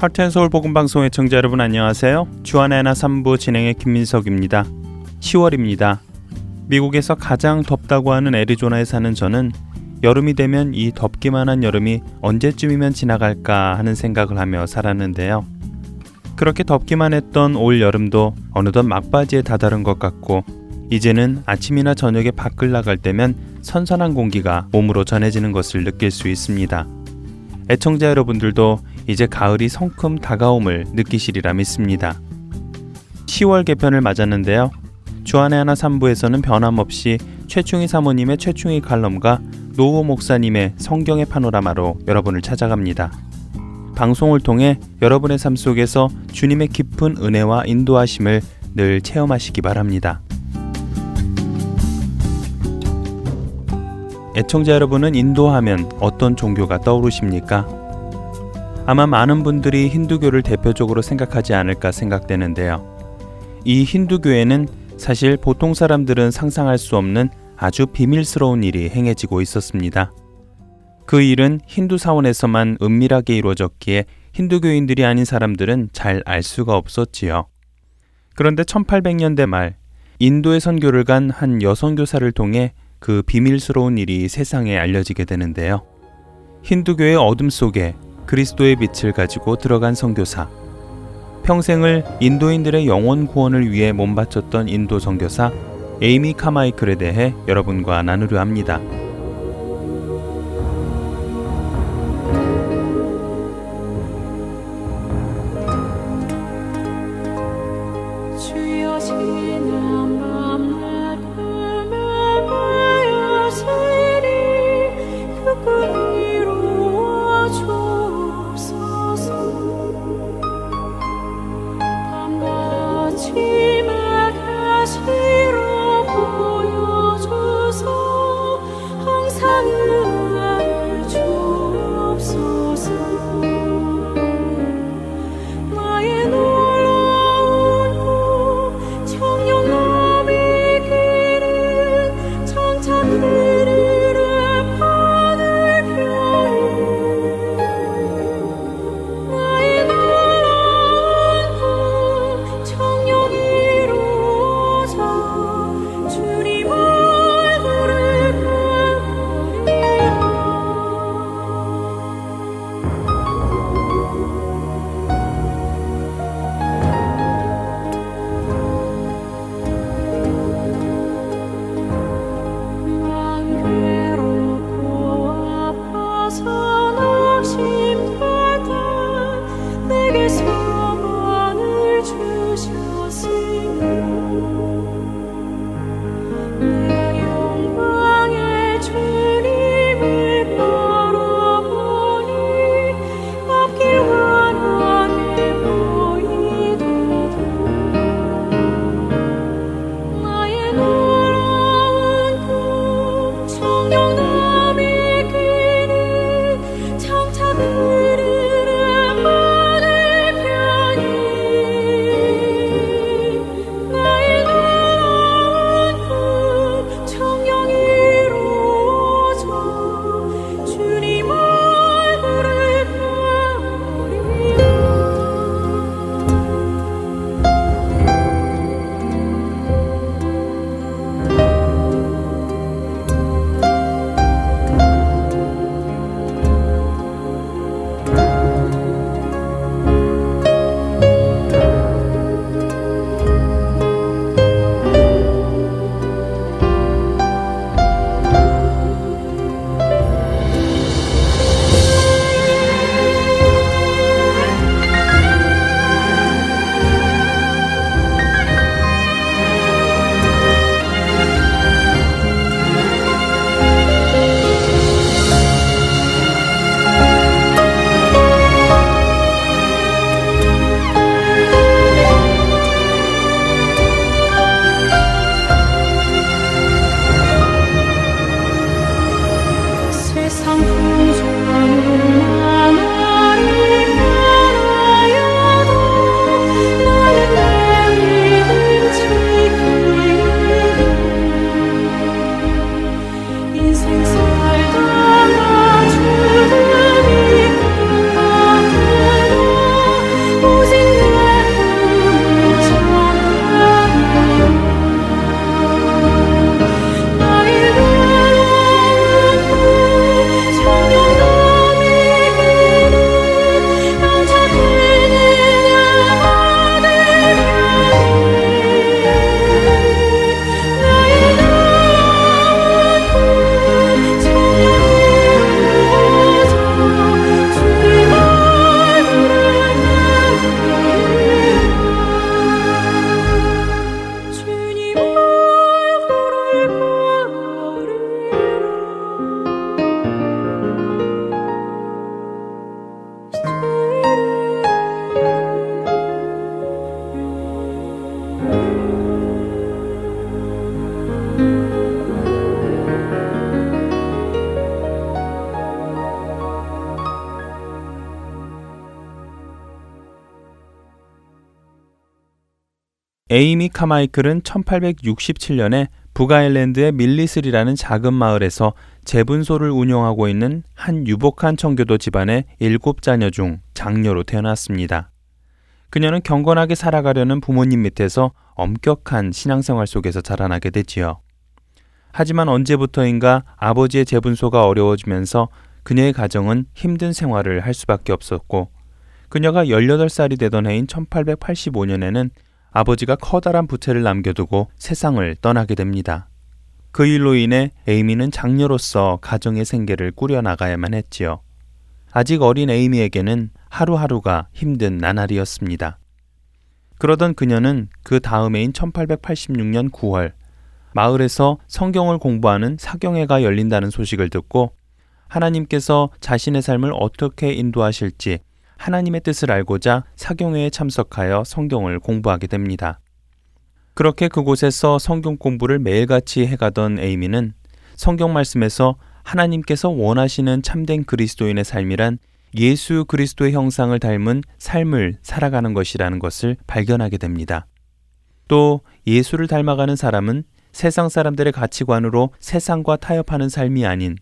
하트앤서울 복음방송 의 청자 여러분 안녕하세요. 주안의 하나 3부 진행의 김민석입니다. 10월입니다. 미국에서 가장 덥다고 하는 애리조나에 사는 저는 여름이 되면 이 덥기만 한 여름이 언제쯤이면 지나갈까 하는 생각을 하며 살았는데요. 그렇게 덥기만 했던 올 여름도 어느덧 막바지에 다다른 것 같고 이제는 아침이나 저녁에 밖을 나갈 때면 선선한 공기가 몸으로 전해지는 것을 느낄 수 있습니다. 애청자 여러분들도 이제 가을이 성큼 다가옴을 느끼시리라 믿습니다. 10월 개편을 맞았는데요. 주안의 하나 3부에서는 변함없이 최충희 사모님의 최충희 칼럼과 노호 목사님의 성경의 파노라마로 여러분을 찾아갑니다. 방송을 통해 여러분의 삶 속에서 주님의 깊은 은혜와 인도하심을 늘 체험하시기 바랍니다. 애청자 여러분은 인도하면 어떤 종교가 떠오르십니까? 아마 많은 분들이 힌두교를 대표적으로 생각하지 않을까 생각되는데요. 이 힌두교에는 사실 보통 사람들은 상상할 수 없는 아주 비밀스러운 일이 행해지고 있었습니다. 그 일은 힌두 사원에서만 은밀하게 이루어졌기에 힌두교인들이 아닌 사람들은 잘 알 수가 없었지요. 그런데 1800년대 말 인도의 선교를 간 한 여성 교사를 통해 그 비밀스러운 일이 세상에 알려지게 되는데요. 힌두교의 어둠 속에 그리스도의 빛을 가지고 들어간 선교사. 평생을 인도인들의 영원 구원을 위해 몸바쳤던 인도 선교사 에이미 카마이클에 대해 여러분과 나누려 합니다. 카마이클은 1867년에 북아일랜드의 밀리슬이라는 작은 마을에서 재분소를 운영하고 있는 한 유복한 청교도 집안의 일곱 자녀 중 장녀로 태어났습니다. 그녀는 경건하게 살아가려는 부모님 밑에서 엄격한 신앙생활 속에서 자라나게 되지요. 하지만 언제부터인가 아버지의 재분소가 어려워지면서 그녀의 가정은 힘든 생활을 할 수밖에 없었고 그녀가 18살이 되던 해인 1885년에는 아버지가 커다란 부채를 남겨두고 세상을 떠나게 됩니다. 그 일로 인해 에이미는 장녀로서 가정의 생계를 꾸려나가야만 했지요. 아직 어린 에이미에게는 하루하루가 힘든 나날이었습니다. 그러던 그녀는 그 다음 해인 1886년 9월 마을에서 성경을 공부하는 사경회가 열린다는 소식을 듣고 하나님께서 자신의 삶을 어떻게 인도하실지 하나님의 뜻을 알고자 사경회에 참석하여 성경을 공부하게 됩니다. 그렇게 그곳에서 성경 공부를 매일같이 해가던 에이미는 성경 말씀에서 하나님께서 원하시는 참된 그리스도인의 삶이란 예수 그리스도의 형상을 닮은 삶을 살아가는 것이라는 것을 발견하게 됩니다. 또 예수를 닮아가는 사람은 세상 사람들의 가치관으로 세상과 타협하는 삶이 아닌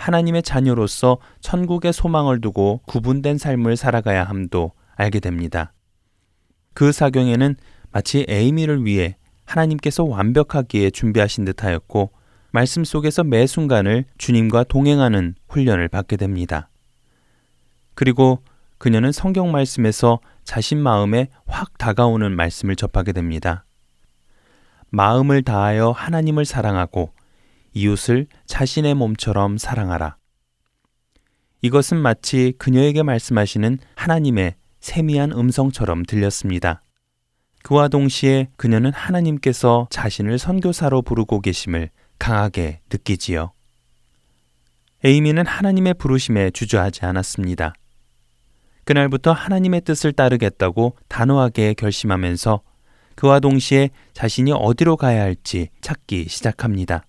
하나님의 자녀로서 천국의 소망을 두고 구분된 삶을 살아가야 함도 알게 됩니다. 그 사경에는 마치 에이미를 위해 하나님께서 완벽하기에 준비하신 듯 하였고 말씀 속에서 매 순간을 주님과 동행하는 훈련을 받게 됩니다. 그리고 그녀는 성경 말씀에서 자신 마음에 확 다가오는 말씀을 접하게 됩니다. 마음을 다하여 하나님을 사랑하고 이웃을 자신의 몸처럼 사랑하라. 이것은 마치 그녀에게 말씀하시는 하나님의 세미한 음성처럼 들렸습니다. 그와 동시에 그녀는 하나님께서 자신을 선교사로 부르고 계심을 강하게 느끼지요. 에이미는 하나님의 부르심에 주저하지 않았습니다. 그날부터 하나님의 뜻을 따르겠다고 단호하게 결심하면서 그와 동시에 자신이 어디로 가야 할지 찾기 시작합니다.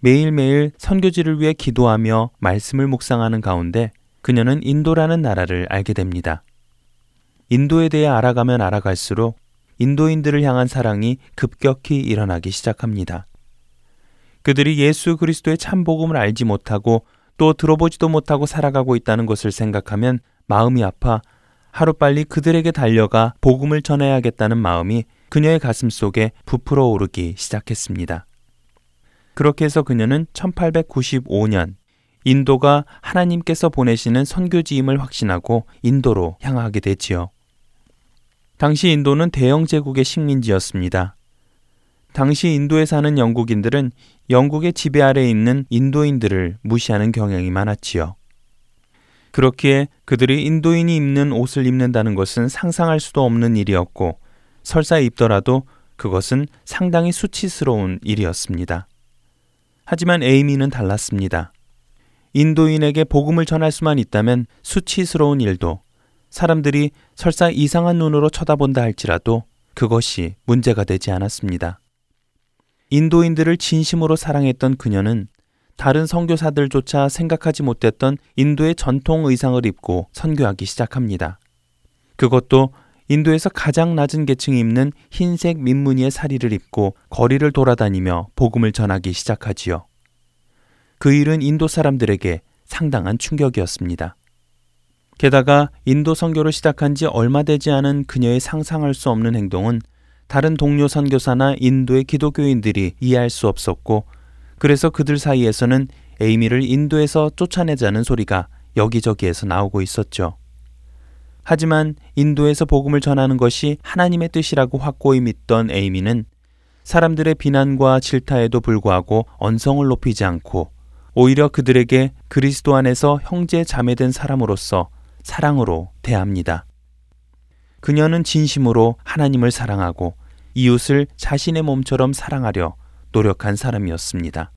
매일매일 선교지를 위해 기도하며 말씀을 묵상하는 가운데 그녀는 인도라는 나라를 알게 됩니다. 인도에 대해 알아가면 알아갈수록 인도인들을 향한 사랑이 급격히 일어나기 시작합니다. 그들이 예수 그리스도의 참 복음을 알지 못하고 또 들어보지도 못하고 살아가고 있다는 것을 생각하면 마음이 아파 하루빨리 그들에게 달려가 복음을 전해야겠다는 마음이 그녀의 가슴 속에 부풀어 오르기 시작했습니다. 그렇게 해서 그녀는 1895년 인도가 하나님께서 보내시는 선교지임을 확신하고 인도로 향하게 되지요. 당시 인도는 대영 제국의 식민지였습니다. 당시 인도에 사는 영국인들은 영국의 지배 아래 있는 인도인들을 무시하는 경향이 많았지요. 그렇기에 그들이 인도인이 입는 옷을 입는다는 것은 상상할 수도 없는 일이었고 설사 입더라도 그것은 상당히 수치스러운 일이었습니다. 하지만 에이미는 달랐습니다. 인도인에게 복음을 전할 수만 있다면 수치스러운 일도 사람들이 설사 이상한 눈으로 쳐다본다 할지라도 그것이 문제가 되지 않았습니다. 인도인들을 진심으로 사랑했던 그녀는 다른 선교사들조차 생각하지 못했던 인도의 전통 의상을 입고 선교하기 시작합니다. 그것도 인도에서 가장 낮은 계층이 입는 흰색 민무늬의 사리를 입고 거리를 돌아다니며 복음을 전하기 시작하지요. 그 일은 인도 사람들에게 상당한 충격이었습니다. 게다가 인도 선교를 시작한 지 얼마 되지 않은 그녀의 상상할 수 없는 행동은 다른 동료 선교사나 인도의 기독교인들이 이해할 수 없었고 그래서 그들 사이에서는 에이미를 인도에서 쫓아내자는 소리가 여기저기에서 나오고 있었죠. 하지만 인도에서 복음을 전하는 것이 하나님의 뜻이라고 확고히 믿던 에이미는 사람들의 비난과 질타에도 불구하고 언성을 높이지 않고 오히려 그들에게 그리스도 안에서 형제 자매된 사람으로서 사랑으로 대합니다. 그녀는 진심으로 하나님을 사랑하고 이웃을 자신의 몸처럼 사랑하려 노력한 사람이었습니다.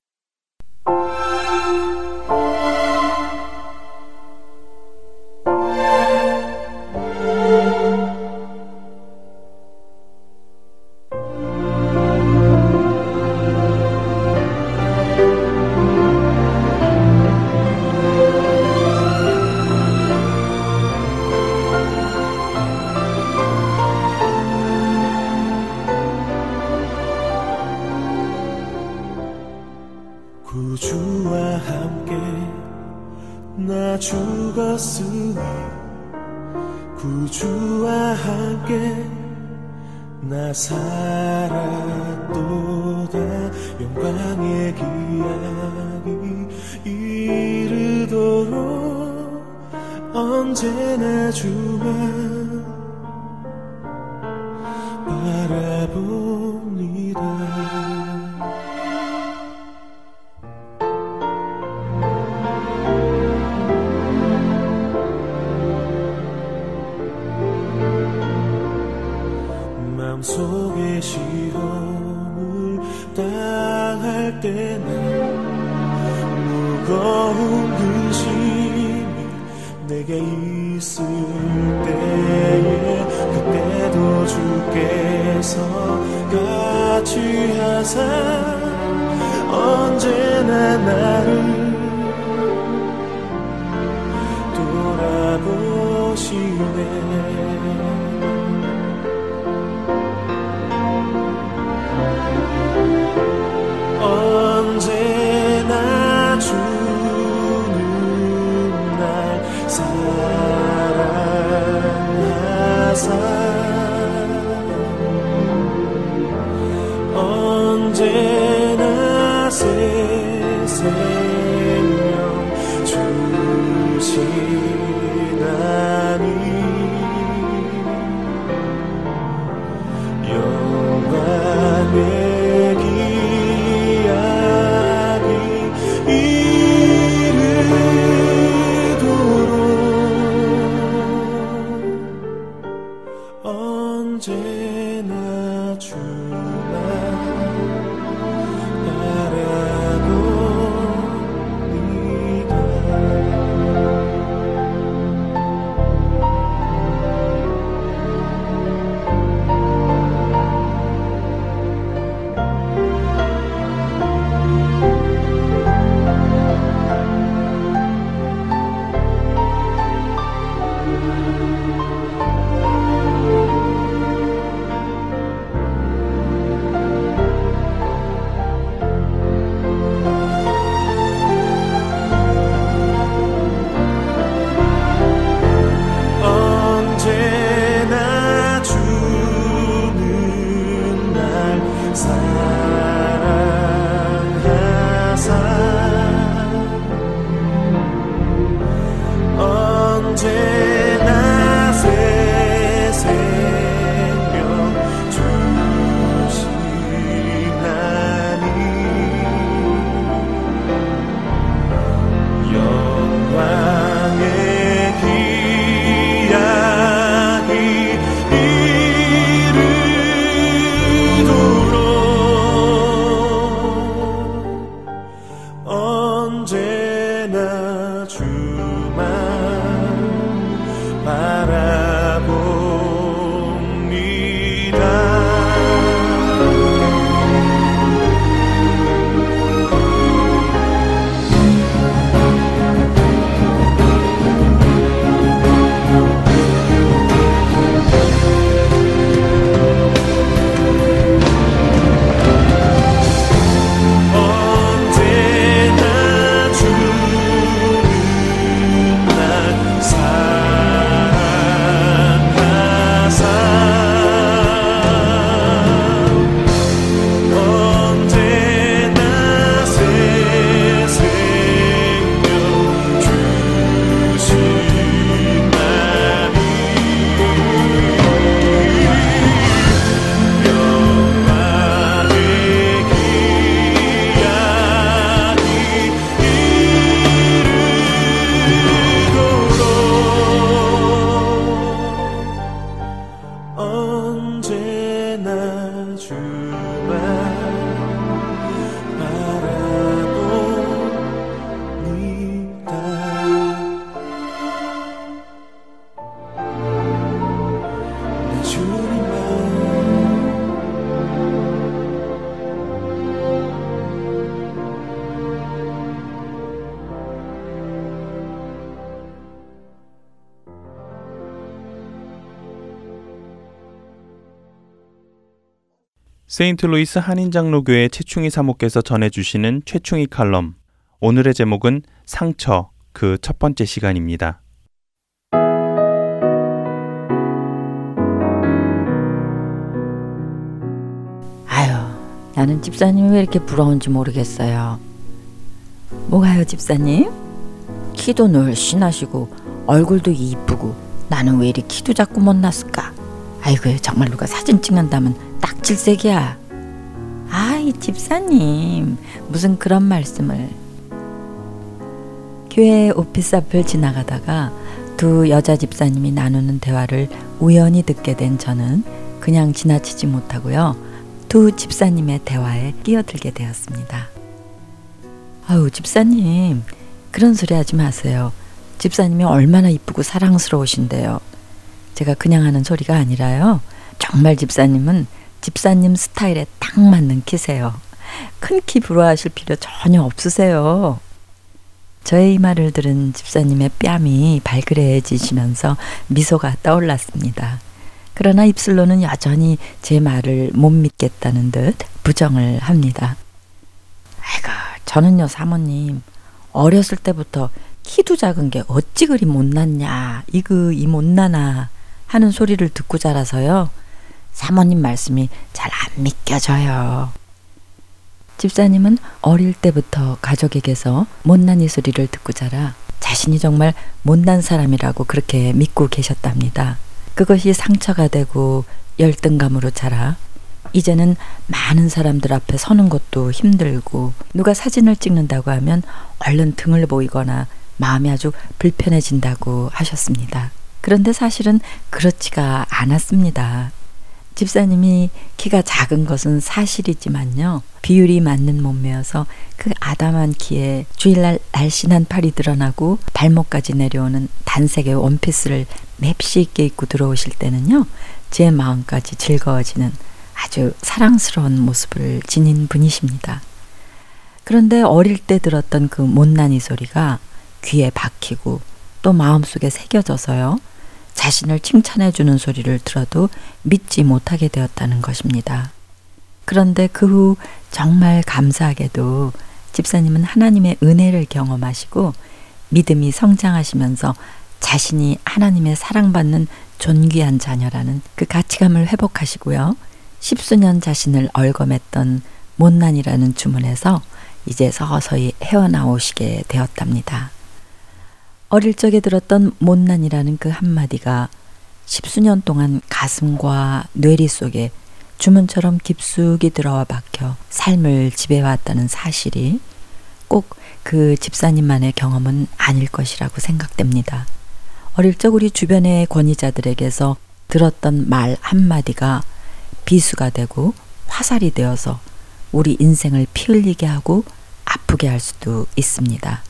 세인트루이스 한인장로교회 최충희 사모께서 전해주시는 최충희 칼럼. 오늘의 제목은 상처 그 첫 번째 시간입니다. 아유, 나는 집사님 왜 이렇게 부러운지 모르겠어요. 뭐가요, 집사님? 키도 늘씬하시고 얼굴도 이쁘고 나는 왜 이리 키도 작고 못났을까? 아이고 정말 누가 그 사진 찍는다면 딱 질색이야. 아 이 집사님 무슨 그런 말씀을. 교회 오피스 앞을 지나가다가 두 여자 집사님이 나누는 대화를 우연히 듣게 된 저는 그냥 지나치지 못하고요. 두 집사님의 대화에 끼어들게 되었습니다. 아우 집사님 그런 소리 하지 마세요. 집사님이 얼마나 이쁘고 사랑스러우신데요. 제가 그냥 하는 소리가 아니라요. 정말 집사님은 집사님 스타일에 딱 맞는 키세요. 큰 키 부러워하실 필요 전혀 없으세요. 저의 이 말을 들은 집사님의 뺨이 발그레해지시면서 미소가 떠올랐습니다. 그러나 입술로는 여전히 제 말을 못 믿겠다는 듯 부정을 합니다. 아이고, 저는요, 사모님. 어렸을 때부터 키도 작은 게 어찌 그리 못났냐, 이그, 이 못나나 하는 소리를 듣고 자라서요. 사모님 말씀이 잘 안 믿겨져요. 집사님은 어릴 때부터 가족에게서 못난 이 소리를 듣고 자라 자신이 정말 못난 사람이라고 그렇게 믿고 계셨답니다. 그것이 상처가 되고 열등감으로 자라 이제는 많은 사람들 앞에 서는 것도 힘들고 누가 사진을 찍는다고 하면 얼른 등을 보이거나 마음이 아주 불편해진다고 하셨습니다. 그런데 사실은 그렇지가 않았습니다. 집사님이 키가 작은 것은 사실이지만요. 비율이 맞는 몸매여서 그 아담한 키에 주일날 날씬한 팔이 드러나고 발목까지 내려오는 단색의 원피스를 맵시 있게 입고 들어오실 때는요. 제 마음까지 즐거워지는 아주 사랑스러운 모습을 지닌 분이십니다. 그런데 어릴 때 들었던 그 못난이 소리가 귀에 박히고 또 마음속에 새겨져서요. 자신을 칭찬해 주는 소리를 들어도 믿지 못하게 되었다는 것입니다. 그런데 그 후 정말 감사하게도 집사님은 하나님의 은혜를 경험하시고 믿음이 성장하시면서 자신이 하나님의 사랑받는 존귀한 자녀라는 그 가치감을 회복하시고요. 십수년 자신을 얼검했던 못난이라는 주문에서 이제 서서히 헤어나오시게 되었답니다. 어릴 적에 들었던 못난이라는 그 한마디가 십수년 동안 가슴과 뇌리 속에 주문처럼 깊숙이 들어와 박혀 삶을 지배해왔다는 사실이 꼭 그 집사님만의 경험은 아닐 것이라고 생각됩니다. 어릴 적 우리 주변의 권위자들에게서 들었던 말 한마디가 비수가 되고 화살이 되어서 우리 인생을 피 흘리게 하고 아프게 할 수도 있습니다.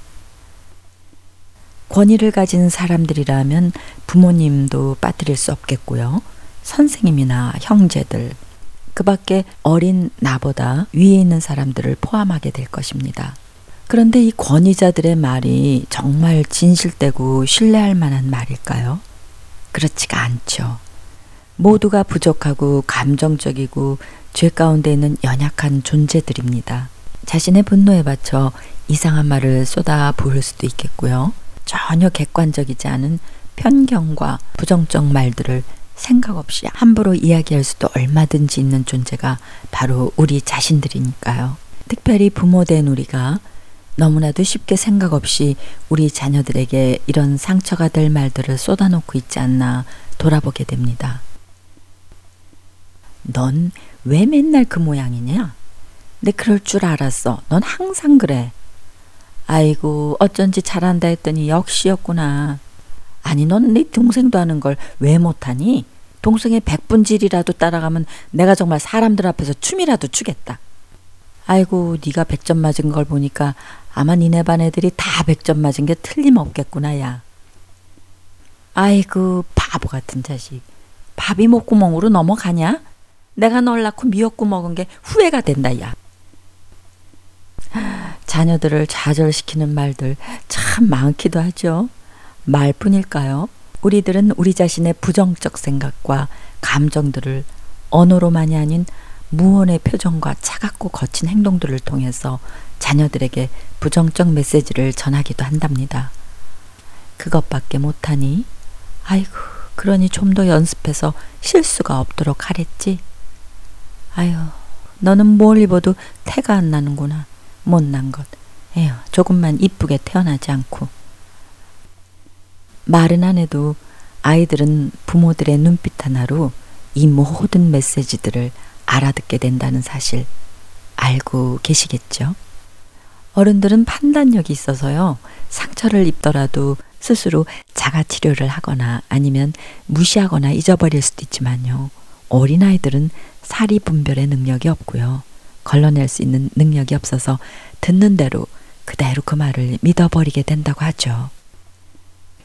권위를 가진 사람들이라면 부모님도 빠뜨릴 수 없겠고요. 선생님이나 형제들, 그 밖에 어린 나보다 위에 있는 사람들을 포함하게 될 것입니다. 그런데 이 권위자들의 말이 정말 진실되고 신뢰할 만한 말일까요? 그렇지가 않죠. 모두가 부족하고 감정적이고 죄 가운데 있는 연약한 존재들입니다. 자신의 분노에 받쳐 이상한 말을 쏟아 부을 수도 있겠고요. 전혀 객관적이지 않은 편견과 부정적 말들을 생각 없이 함부로 이야기할 수도 얼마든지 있는 존재가 바로 우리 자신들이니까요. 특별히 부모된 우리가 너무나도 쉽게 생각 없이 우리 자녀들에게 이런 상처가 될 말들을 쏟아놓고 있지 않나 돌아보게 됩니다. 넌 왜 맨날 그 모양이냐? 내 그럴 줄 알았어. 넌 항상 그래. 아이고, 어쩐지 잘한다 했더니 역시였구나. 아니, 넌 네 동생도 하는 걸 왜 못하니? 동생의 백분질이라도 따라가면 내가 정말 사람들 앞에서 춤이라도 추겠다. 아이고, 네가 백 점 맞은 걸 보니까 아마 니네 반 애들이 다 백 점 맞은 게 틀림없겠구나, 야. 아이고, 바보 같은 자식. 밥이 목구멍으로 넘어가냐? 내가 널 낳고 미역국 먹은 게 후회가 된다, 야. 자녀들을 좌절시키는 말들 참 많기도 하죠. 말뿐일까요? 우리들은 우리 자신의 부정적 생각과 감정들을 언어로만이 아닌 무언의 표정과 차갑고 거친 행동들을 통해서 자녀들에게 부정적 메시지를 전하기도 한답니다. 그것밖에 못하니? 아이고, 그러니 좀 더 연습해서 실수가 없도록 하랬지. 아유, 너는 뭘 입어도 태가 안 나는구나. 못난 것. 에휴, 조금만 이쁘게 태어나지 않고. 말은 안 해도 아이들은 부모들의 눈빛 하나로 이 모든 메시지들을 알아듣게 된다는 사실 알고 계시겠죠? 어른들은 판단력이 있어서요. 상처를 입더라도 스스로 자가 치료를 하거나 아니면 무시하거나 잊어버릴 수도 있지만요. 어린아이들은 사리 분별의 능력이 없고요. 걸러낼 수 있는 능력이 없어서 듣는 대로 그대로 그 말을 믿어버리게 된다고 하죠.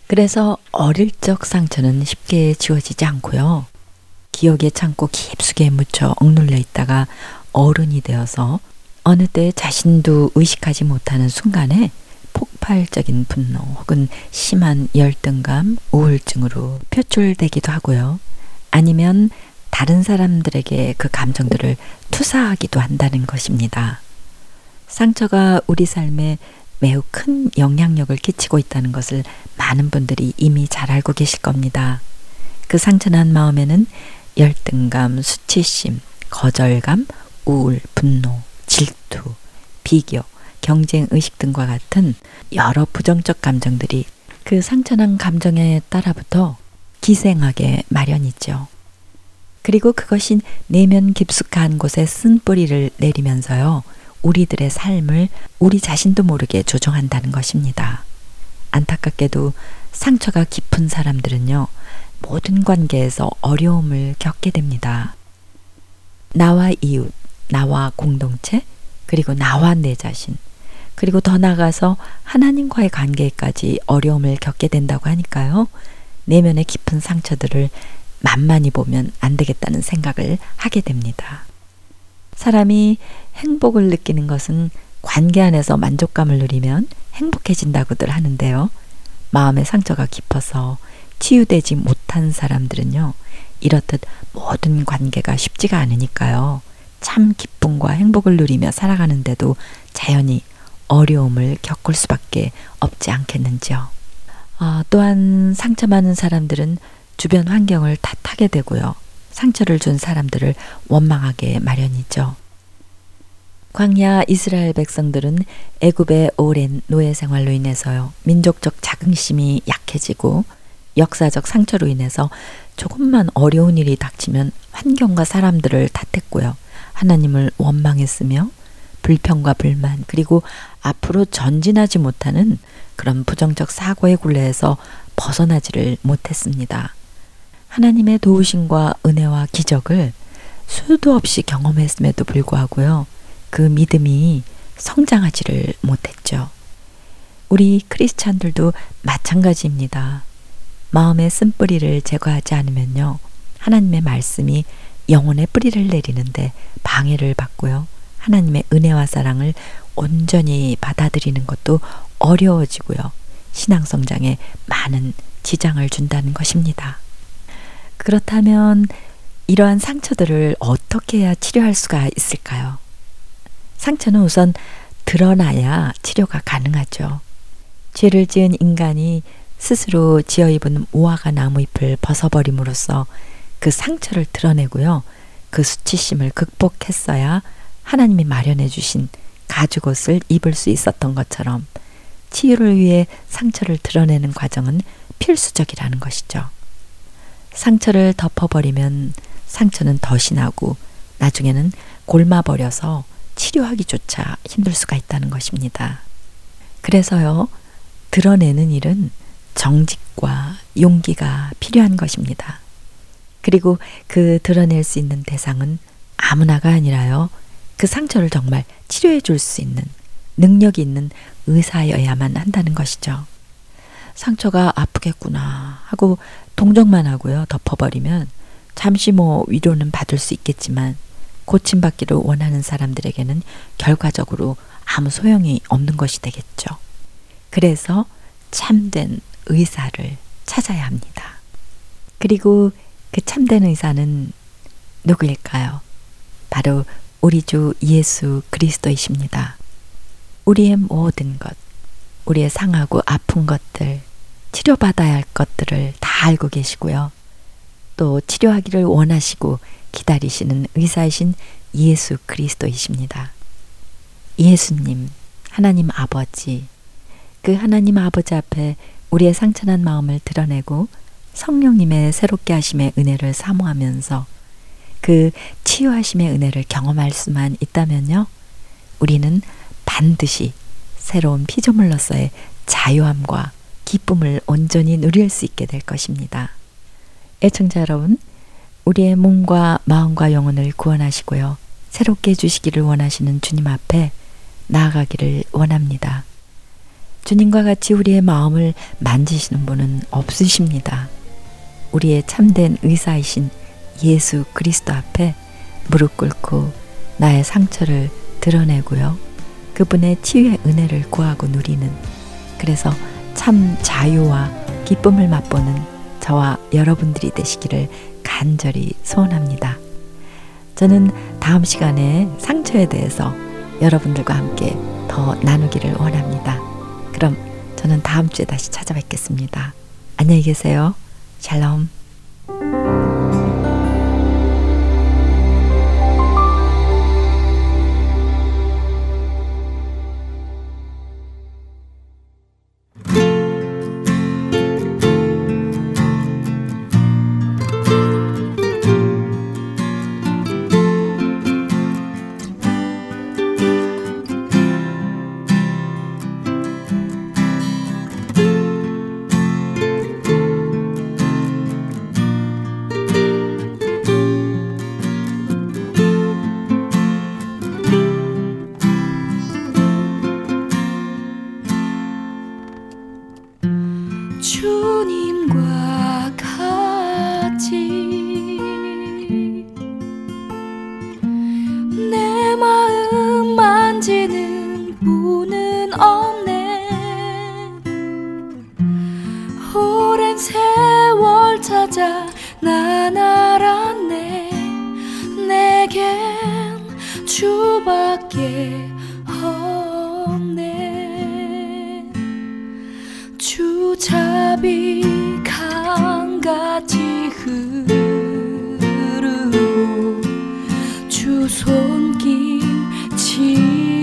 그래서 어릴 적 상처는 쉽게 지워지지 않고요. 기억의 창고 깊숙이 묻혀 억눌려 있다가 어른이 되어서 어느 때 자신도 의식하지 못하는 순간에 폭발적인 분노 혹은 심한 열등감, 우울증으로 표출되기도 하고요. 아니면 다른 사람들에게 그 감정들을 투사하기도 한다는 것입니다. 상처가 우리 삶에 매우 큰 영향력을 끼치고 있다는 것을 많은 분들이 이미 잘 알고 계실 겁니다. 그 상처난 마음에는 열등감, 수치심, 거절감, 우울, 분노, 질투, 비교, 경쟁 의식 등과 같은 여러 부정적 감정들이 그 상처난 감정에 따라부터 기생하게 마련이죠. 그리고 그것이 내면 깊숙한 곳에 쓴 뿌리를 내리면서요. 우리들의 삶을 우리 자신도 모르게 조종한다는 것입니다. 안타깝게도 상처가 깊은 사람들은요. 모든 관계에서 어려움을 겪게 됩니다. 나와 이웃, 나와 공동체, 그리고 나와 내 자신, 그리고 더 나아가서 하나님과의 관계까지 어려움을 겪게 된다고 하니까요. 내면의 깊은 상처들을 만만히 보면 안 되겠다는 생각을 하게 됩니다. 사람이 행복을 느끼는 것은 관계 안에서 만족감을 누리면 행복해진다고들 하는데요. 마음의 상처가 깊어서 치유되지 못한 사람들은요, 이렇듯 모든 관계가 쉽지가 않으니까요. 참 기쁨과 행복을 누리며 살아가는데도 자연히 어려움을 겪을 수밖에 없지 않겠는지요. 어, 또한 상처 많은 사람들은 주변 환경을 탓하게 되고요. 상처를 준 사람들을 원망하게 마련이죠. 광야 이스라엘 백성들은 애굽의 오랜 노예 생활로 인해서요. 민족적 자긍심이 약해지고 역사적 상처로 인해서 조금만 어려운 일이 닥치면 환경과 사람들을 탓했고요. 하나님을 원망했으며 불평과 불만 그리고 앞으로 전진하지 못하는 그런 부정적 사고의 굴레에서 벗어나지를 못했습니다. 하나님의 도우심과 은혜와 기적을 수도 없이 경험했음에도 불구하고요. 그 믿음이 성장하지를 못했죠. 우리 크리스찬들도 마찬가지입니다. 마음의 쓴뿌리를 제거하지 않으면요. 하나님의 말씀이 영혼의 뿌리를 내리는데 방해를 받고요. 하나님의 은혜와 사랑을 온전히 받아들이는 것도 어려워지고요. 신앙 성장에 많은 지장을 준다는 것입니다. 그렇다면 이러한 상처들을 어떻게 해야 치료할 수가 있을까요? 상처는 우선 드러나야 치료가 가능하죠. 죄를 지은 인간이 스스로 지어 입은 우화가 나무잎을 벗어버림으로써 그 상처를 드러내고요. 그 수치심을 극복했어야 하나님이 마련해 주신 가죽옷을 입을 수 있었던 것처럼 치유를 위해 상처를 드러내는 과정은 필수적이라는 것이죠. 상처를 덮어버리면 상처는 나고 나중에는 골마버려서 치료하기조차 힘들 수가 있다는 것입니다. 그래서요, 드러내는 일은 정직과 용기가 필요한 것입니다. 그리고 그 드러낼 수 있는 대상은 아무나가 아니라요, 그 상처를 정말 치료해 줄 수 있는 능력이 있는 의사여야만 한다는 것이죠. 상처가 아프겠구나 하고 동정만 하고요. 덮어버리면 잠시 뭐 위로는 받을 수 있겠지만 고침받기를 원하는 사람들에게는 결과적으로 아무 소용이 없는 것이 되겠죠. 그래서 참된 의사를 찾아야 합니다. 그리고 그 참된 의사는 누구일까요? 바로 우리 주 예수 그리스도이십니다. 우리의 모든 것, 우리의 상하고 아픈 것들, 치료받아야 할 것들을 다 알고 계시고요. 또 치료하기를 원하시고 기다리시는 의사이신 예수 그리스도이십니다. 예수님, 하나님 아버지, 그 하나님 아버지 앞에 우리의 상처난 마음을 드러내고 성령님의 새롭게 하심의 은혜를 사모하면서 그 치유하심의 은혜를 경험할 수만 있다면요. 우리는 반드시 새로운 피조물로서의 자유함과 기쁨을 온전히 누릴 수 있게 될 것입니다. 애청자 여러분, 우리의 몸과 마음과 영혼을 구원하시고요. 새롭게 해주시기를 원하시는 주님 앞에 나아가기를 원합니다. 주님과 같이 우리의 마음을 만지시는 분은 없으십니다. 우리의 참된 의사이신 예수 그리스도 앞에 무릎 꿇고 나의 상처를 드러내고요. 그분의 치유의 은혜를 구하고 누리는 그래서 참 자유와 기쁨을 맛보는 저와 여러분들이 되시기를 간절히 소원합니다. 저는 다음 시간에 상처에 대해서 여러분들과 함께 더 나누기를 원합니다. 그럼 저는 다음 주에 다시 찾아뵙겠습니다. 안녕히 계세요. 샬롬. 자비 강같이 흐르고 주 손길 치료하네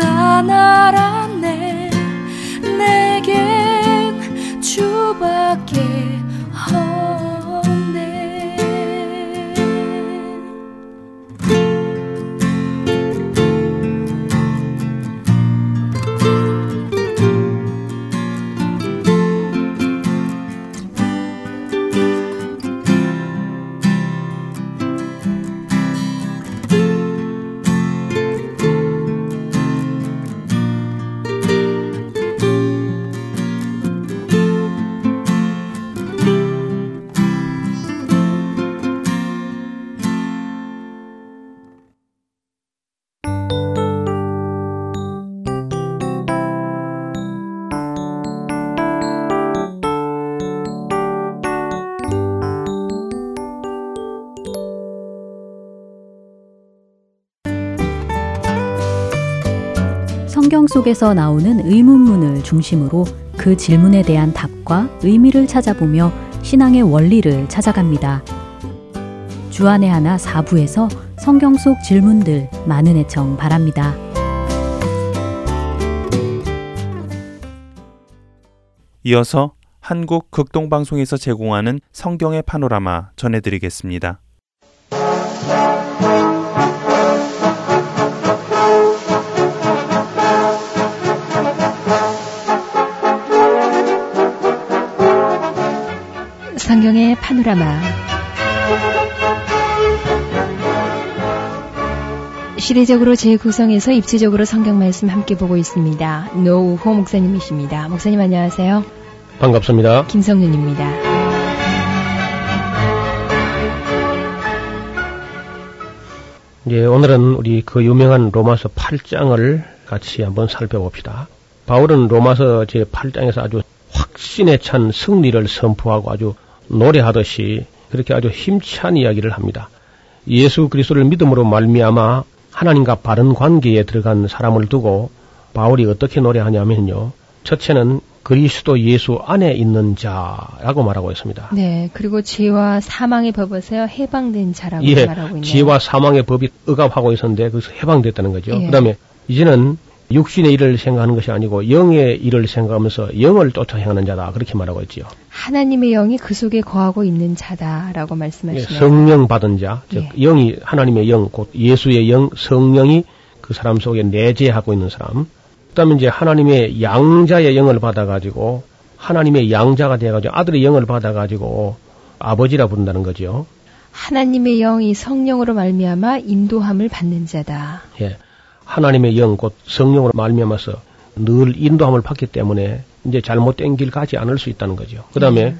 난 알았네 내겐 주밖에 성경 속에서 나오는 의문문을 중심으로 그 질문에 대한 답과 의미를 찾아보며 신앙의 원리를 찾아갑니다. 주안의 하나 4부에서 성경 속 질문들 많은 애청 바랍니다. 이어서 한국 극동방송에서 제공하는 성경의 파노라마 전해드리겠습니다. 성경의 파노라마 시대적으로 재구성해서 입체적으로 성경 말씀 함께 보고 있습니다. 노우호 목사님이십니다. 목사님 안녕하세요. 반갑습니다. 김성윤입니다. 예, 오늘은 우리 그 유명한 로마서 8장을 같이 한번 살펴봅시다. 바울은 로마서 제 8장에서 아주 확신에 찬 승리를 선포하고 아주 노래하듯이 그렇게 아주 힘찬 이야기를 합니다. 예수 그리스도를 믿음으로 말미암아 하나님과 바른 관계에 들어간 사람을 두고 바울이 어떻게 노래하냐면요. 첫째는 그리스도 예수 안에 있는 자라고 말하고 있습니다. 네, 그리고 죄와 사망의 법에서 해방된 자라고 예, 말하고 있네요. 지혜와 사망의 법이 억압하고 있었는데 그래서 해방됐다는 거죠. 예. 그다음에 이제는 육신의 일을 생각하는 것이 아니고 영의 일을 생각하면서 영을 쫓아 행하는 자다 그렇게 말하고 있지요. 하나님의 영이 그 속에 거하고 있는 자다라고 예, 말씀하시네요. 성령 받은 자, 즉 예. 영이 하나님의 영, 곧 예수의 영, 성령이 그 사람 속에 내재하고 있는 사람. 그다음에 이제 하나님의 양자의 영을 받아가지고 하나님의 양자가 돼가지고 아들의 영을 받아가지고 아버지라 부른다는 거죠. 하나님의 영이 성령으로 말미암아 인도함을 받는 자다. 예. 하나님의 영, 곧 성령으로 말미암아서 늘 인도함을 받기 때문에 이제 잘못된 길 가지 않을 수 있다는 거죠. 그 다음에 예.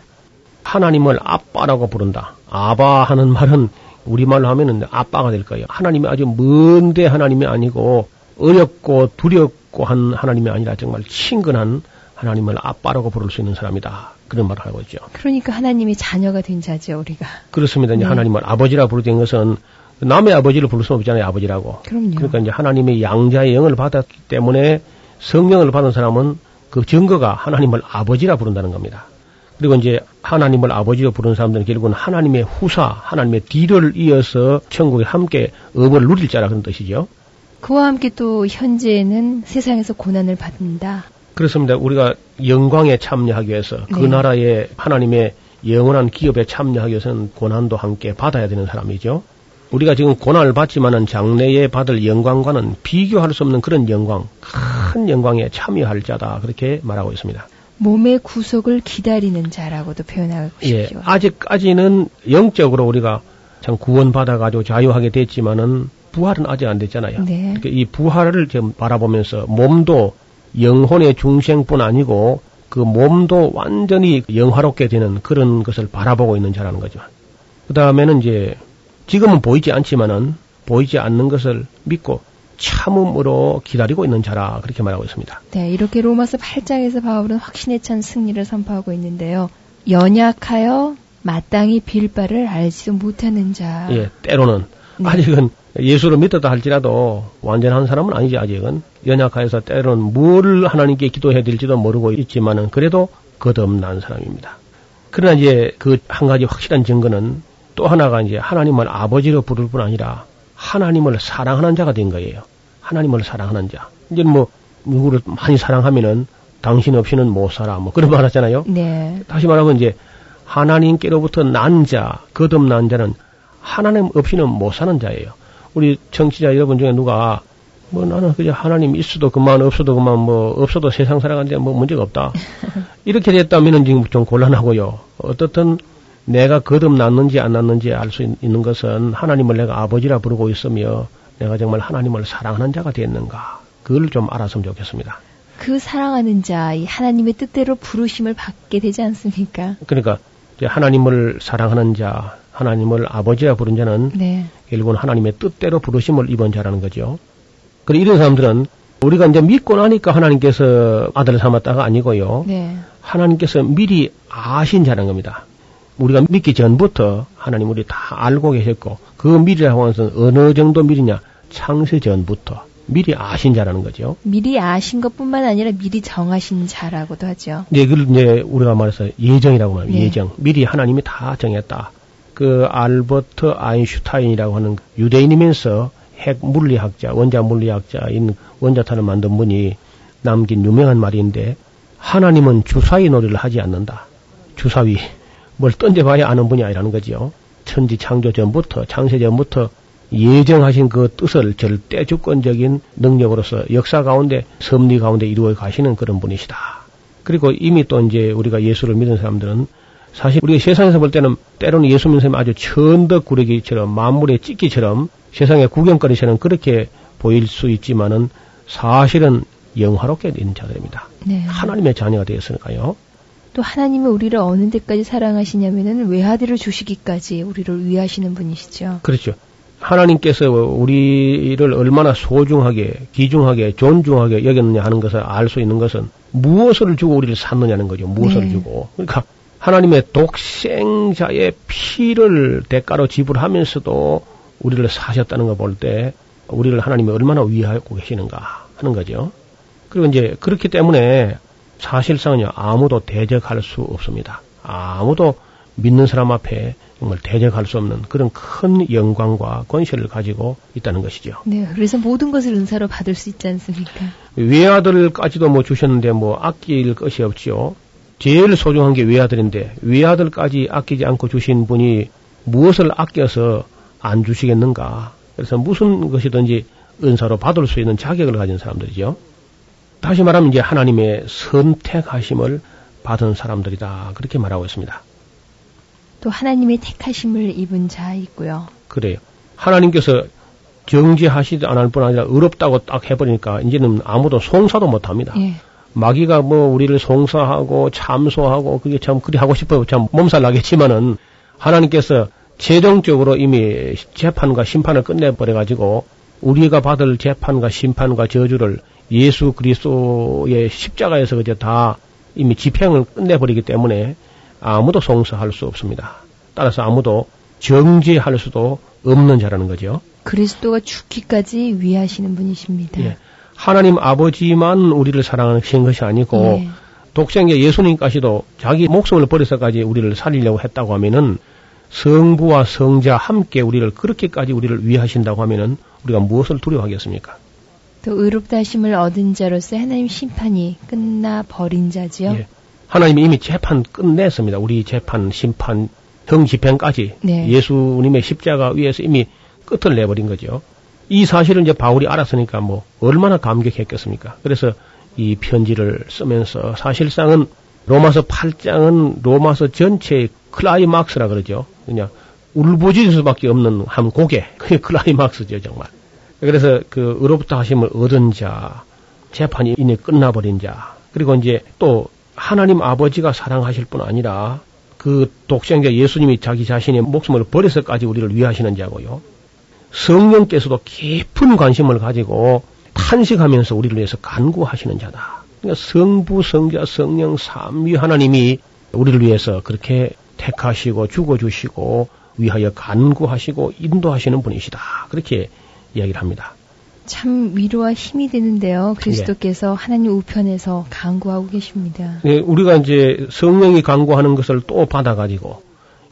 하나님을 아빠라고 부른다. 아바 하는 말은 우리말로 하면은 아빠가 될 거예요. 하나님이 아주 먼데 하나님이 아니고 어렵고 두렵고 한 하나님이 아니라 정말 친근한 하나님을 아빠라고 부를 수 있는 사람이다. 그런 말을 하고 있죠. 그러니까 하나님의 자녀가 된 자죠, 우리가. 그렇습니다. 이제 네. 하나님을 아버지라 부르된 것은 남의 아버지를 부를 수 없잖아요. 아버지라고. 그럼요. 그러니까 이제 하나님의 양자의 영을 받았기 때문에 성령을 받은 사람은 그 증거가 하나님을 아버지라 부른다는 겁니다. 그리고 이제 하나님을 아버지로 부르는 사람들은 결국은 하나님의 후사, 하나님의 뒤를 이어서 천국에 함께 업을 누릴 자라 그런 뜻이죠. 그와 함께 또 현재는 세상에서 고난을 받는다. 그렇습니다. 우리가 영광에 참여하기 위해서 그 네. 나라의 하나님의 영원한 기업에 참여하기 위해서는 고난도 함께 받아야 되는 사람이죠. 우리가 지금 고난을 받지만은 장래에 받을 영광과는 비교할 수 없는 그런 영광, 큰 영광에 참여할 자다 그렇게 말하고 있습니다. 몸의 구속을 기다리는 자라고도 표현하고 예, 싶죠. 아직까지는 영적으로 우리가 참 구원받아가지고 자유하게 됐지만은 부활은 아직 안 됐잖아요. 네. 그러니까 이 부활을 좀 바라보면서 몸도 영혼의 중생뿐 아니고 그 몸도 완전히 영화롭게 되는 그런 것을 바라보고 있는 자라는 거죠. 그 다음에는 이제 지금은 보이지 않지만은 보이지 않는 것을 믿고 참음으로 기다리고 있는 자라 그렇게 말하고 있습니다. 네, 이렇게 로마서 8장에서 바울은 확신에 찬 승리를 선포하고 있는데요. 연약하여 마땅히 빌 바를 알지도 못하는 자. 예, 때로는 네. 아직은 예수를 믿었다 할지라도 완전한 사람은 아니지 아직은 연약하여서 때로는 뭘 하나님께 기도해야 될지도 모르고 있지만은 그래도 거듭난 사람입니다. 그러나 이제 그 한 가지 확실한 증거는 또 하나가 이제 하나님을 아버지로 부를 뿐 아니라 하나님을 사랑하는 자가 된 거예요. 하나님을 사랑하는 자. 이제 뭐 누구를 많이 사랑하면은 당신 없이는 못 살아 뭐 그런 말 하잖아요. 네. 다시 말하면 이제 하나님께로부터 난 자, 거듭난 자는 하나님 없이는 못 사는 자예요. 우리 청취자 여러분 중에 누가 뭐 나는 그저 하나님 있어도 그만 없어도 그만 뭐 없어도 세상 살아가는데 뭐 문제가 없다. 이렇게 됐다면은 지금 좀 곤란하고요. 어떻든 내가 거듭났는지 안 났는지 알 수 있는 것은 하나님을 내가 아버지라 부르고 있으며 내가 정말 하나님을 사랑하는 자가 됐는가. 그걸 좀 알았으면 좋겠습니다. 그 사랑하는 자, 이 하나님의 뜻대로 부르심을 받게 되지 않습니까? 그러니까 하나님을 사랑하는 자, 하나님을 아버지라 부른 자는 네. 결국은 하나님의 뜻대로 부르심을 입은 자라는 거죠. 그리고 이런 사람들은 우리가 이제 믿고 나니까 하나님께서 아들을 삼았다가 아니고요. 네. 하나님께서 미리 아신 자라는 겁니다. 우리가 믿기 전부터 하나님 우리 다 알고 계셨고 그 미리라고 하는 것은 어느 정도 미리냐 창세 전부터 미리 아신 자라는 거죠. 미리 아신 것뿐만 아니라 미리 정하신 자라고도 하죠. 네, 그걸 이제 우리가 말해서 예정이라고 말합니다. 네. 예정. 미리 하나님이 다 정했다. 그 알버트 아인슈타인이라고 하는 유대인이면서 핵 물리학자, 원자 물리학자인 원자탄을 만든 분이 남긴 유명한 말인데 하나님은 주사위 놀이를 하지 않는다. 주사위. 뭘 던져봐야 아는 분이 아니라는 거지요. 천지 창조 전부터, 창세 전부터 예정하신 그 뜻을 절대 주권적인 능력으로서 역사 가운데, 섭리 가운데 이루어 가시는 그런 분이시다. 그리고 이미 또 이제 우리가 예수를 믿는 사람들은 사실 우리가 세상에서 볼 때는 때로는 예수 믿는 사람이 아주 천덕 구레기처럼 만물의 찢기처럼 세상의 구경거리처럼 그렇게 보일 수 있지만은 사실은 영화롭게 있는 자들입니다. 네. 하나님의 자녀가 되었으니까요. 또 하나님은 우리를 어느 데까지 사랑하시냐면은 외아들을 주시기까지 우리를 위하시는 분이시죠. 그렇죠. 하나님께서 우리를 얼마나 소중하게, 귀중하게, 존중하게 여겼느냐 하는 것을 알 수 있는 것은 무엇을 주고 우리를 샀느냐는 거죠. 무엇을 네. 주고. 그러니까 하나님의 독생자의 피를 대가로 지불하면서도 우리를 사셨다는 걸 볼 때 우리를 하나님이 얼마나 위하고 계시는가 하는 거죠. 그리고 이제 그렇기 때문에 사실상은요 아무도 대적할 수 없습니다. 아무도 믿는 사람 앞에 정말 대적할 수 없는 그런 큰 영광과 권세를 가지고 있다는 것이죠. 네. 그래서 모든 것을 은사로 받을 수 있지 않습니까? 외아들까지도 뭐 주셨는데 뭐 아낄 것이 없지요. 제일 소중한 게 외아들인데 외아들까지 아끼지 않고 주신 분이 무엇을 아껴서 안 주시겠는가? 그래서 무슨 것이든지 은사로 받을 수 있는 자격을 가진 사람들이죠. 다시 말하면 이제 하나님의 선택하심을 받은 사람들이다. 그렇게 말하고 있습니다. 또 하나님의 택하심을 입은 자 있고요. 그래요. 하나님께서 정죄하시지 않을 뿐 아니라 어렵다고 딱 해버리니까 이제는 아무도 송사도 못 합니다. 예. 마귀가 뭐 우리를 송사하고 참소하고 그게 참 그리 하고 싶어요. 참 몸살 나겠지만은 하나님께서 최종적으로 이미 재판과 심판을 끝내버려 가지고 우리가 받을 재판과 심판과 저주를 예수 그리스도의 십자가에서 그저 다 이미 집행을 끝내버리기 때문에 아무도 송사할 수 없습니다. 따라서 아무도 정죄할 수도 없는 자라는 거죠. 그리스도가 죽기까지 위하시는 분이십니다. 예. 하나님 아버지만 우리를 사랑하신 것이 아니고 예. 독생자 예수님까지도 자기 목숨을 버려서까지 우리를 살리려고 했다고 하면은 성부와 성자 함께 우리를 그렇게까지 우리를 위하신다고 하면은 우리가 무엇을 두려워하겠습니까? 또 의롭다 하심을 얻은 자로서 하나님 심판이 끝나 버린 자지요. 예. 하나님이 이미 재판 끝냈습니다. 우리 재판, 심판, 형 집행까지 네. 예수님의 십자가 위에서 이미 끝을 내버린 거죠. 이 사실을 이제 바울이 알았으니까 뭐 얼마나 감격했겠습니까? 그래서 이 편지를 쓰면서 사실상은 로마서 8장은 로마서 전체의 클라이막스라 그러죠. 그냥 울부짖을 수밖에 없는 한 곡에 그게 클라이막스죠 정말. 그래서 그 의로부터 하심을 얻은 자, 재판이 이미 끝나버린 자, 그리고 이제 또 하나님 아버지가 사랑하실 뿐 아니라 그 독생자 예수님이 자기 자신의 목숨을 버려서까지 우리를 위하시는 자고요. 성령께서도 깊은 관심을 가지고 탄식하면서 우리를 위해서 간구하시는 자다. 그러니까 성부, 성자, 성령 삼위 하나님이 우리를 위해서 그렇게 택하시고 죽어주시고 위하여 간구하시고 인도하시는 분이시다. 그렇게 이야기를 합니다. 참 위로와 힘이 되는데요. 그리스도께서 하나님 우편에서 강구하고 계십니다. 예, 우리가 이제 성령이 간구하는 것을 또 받아가지고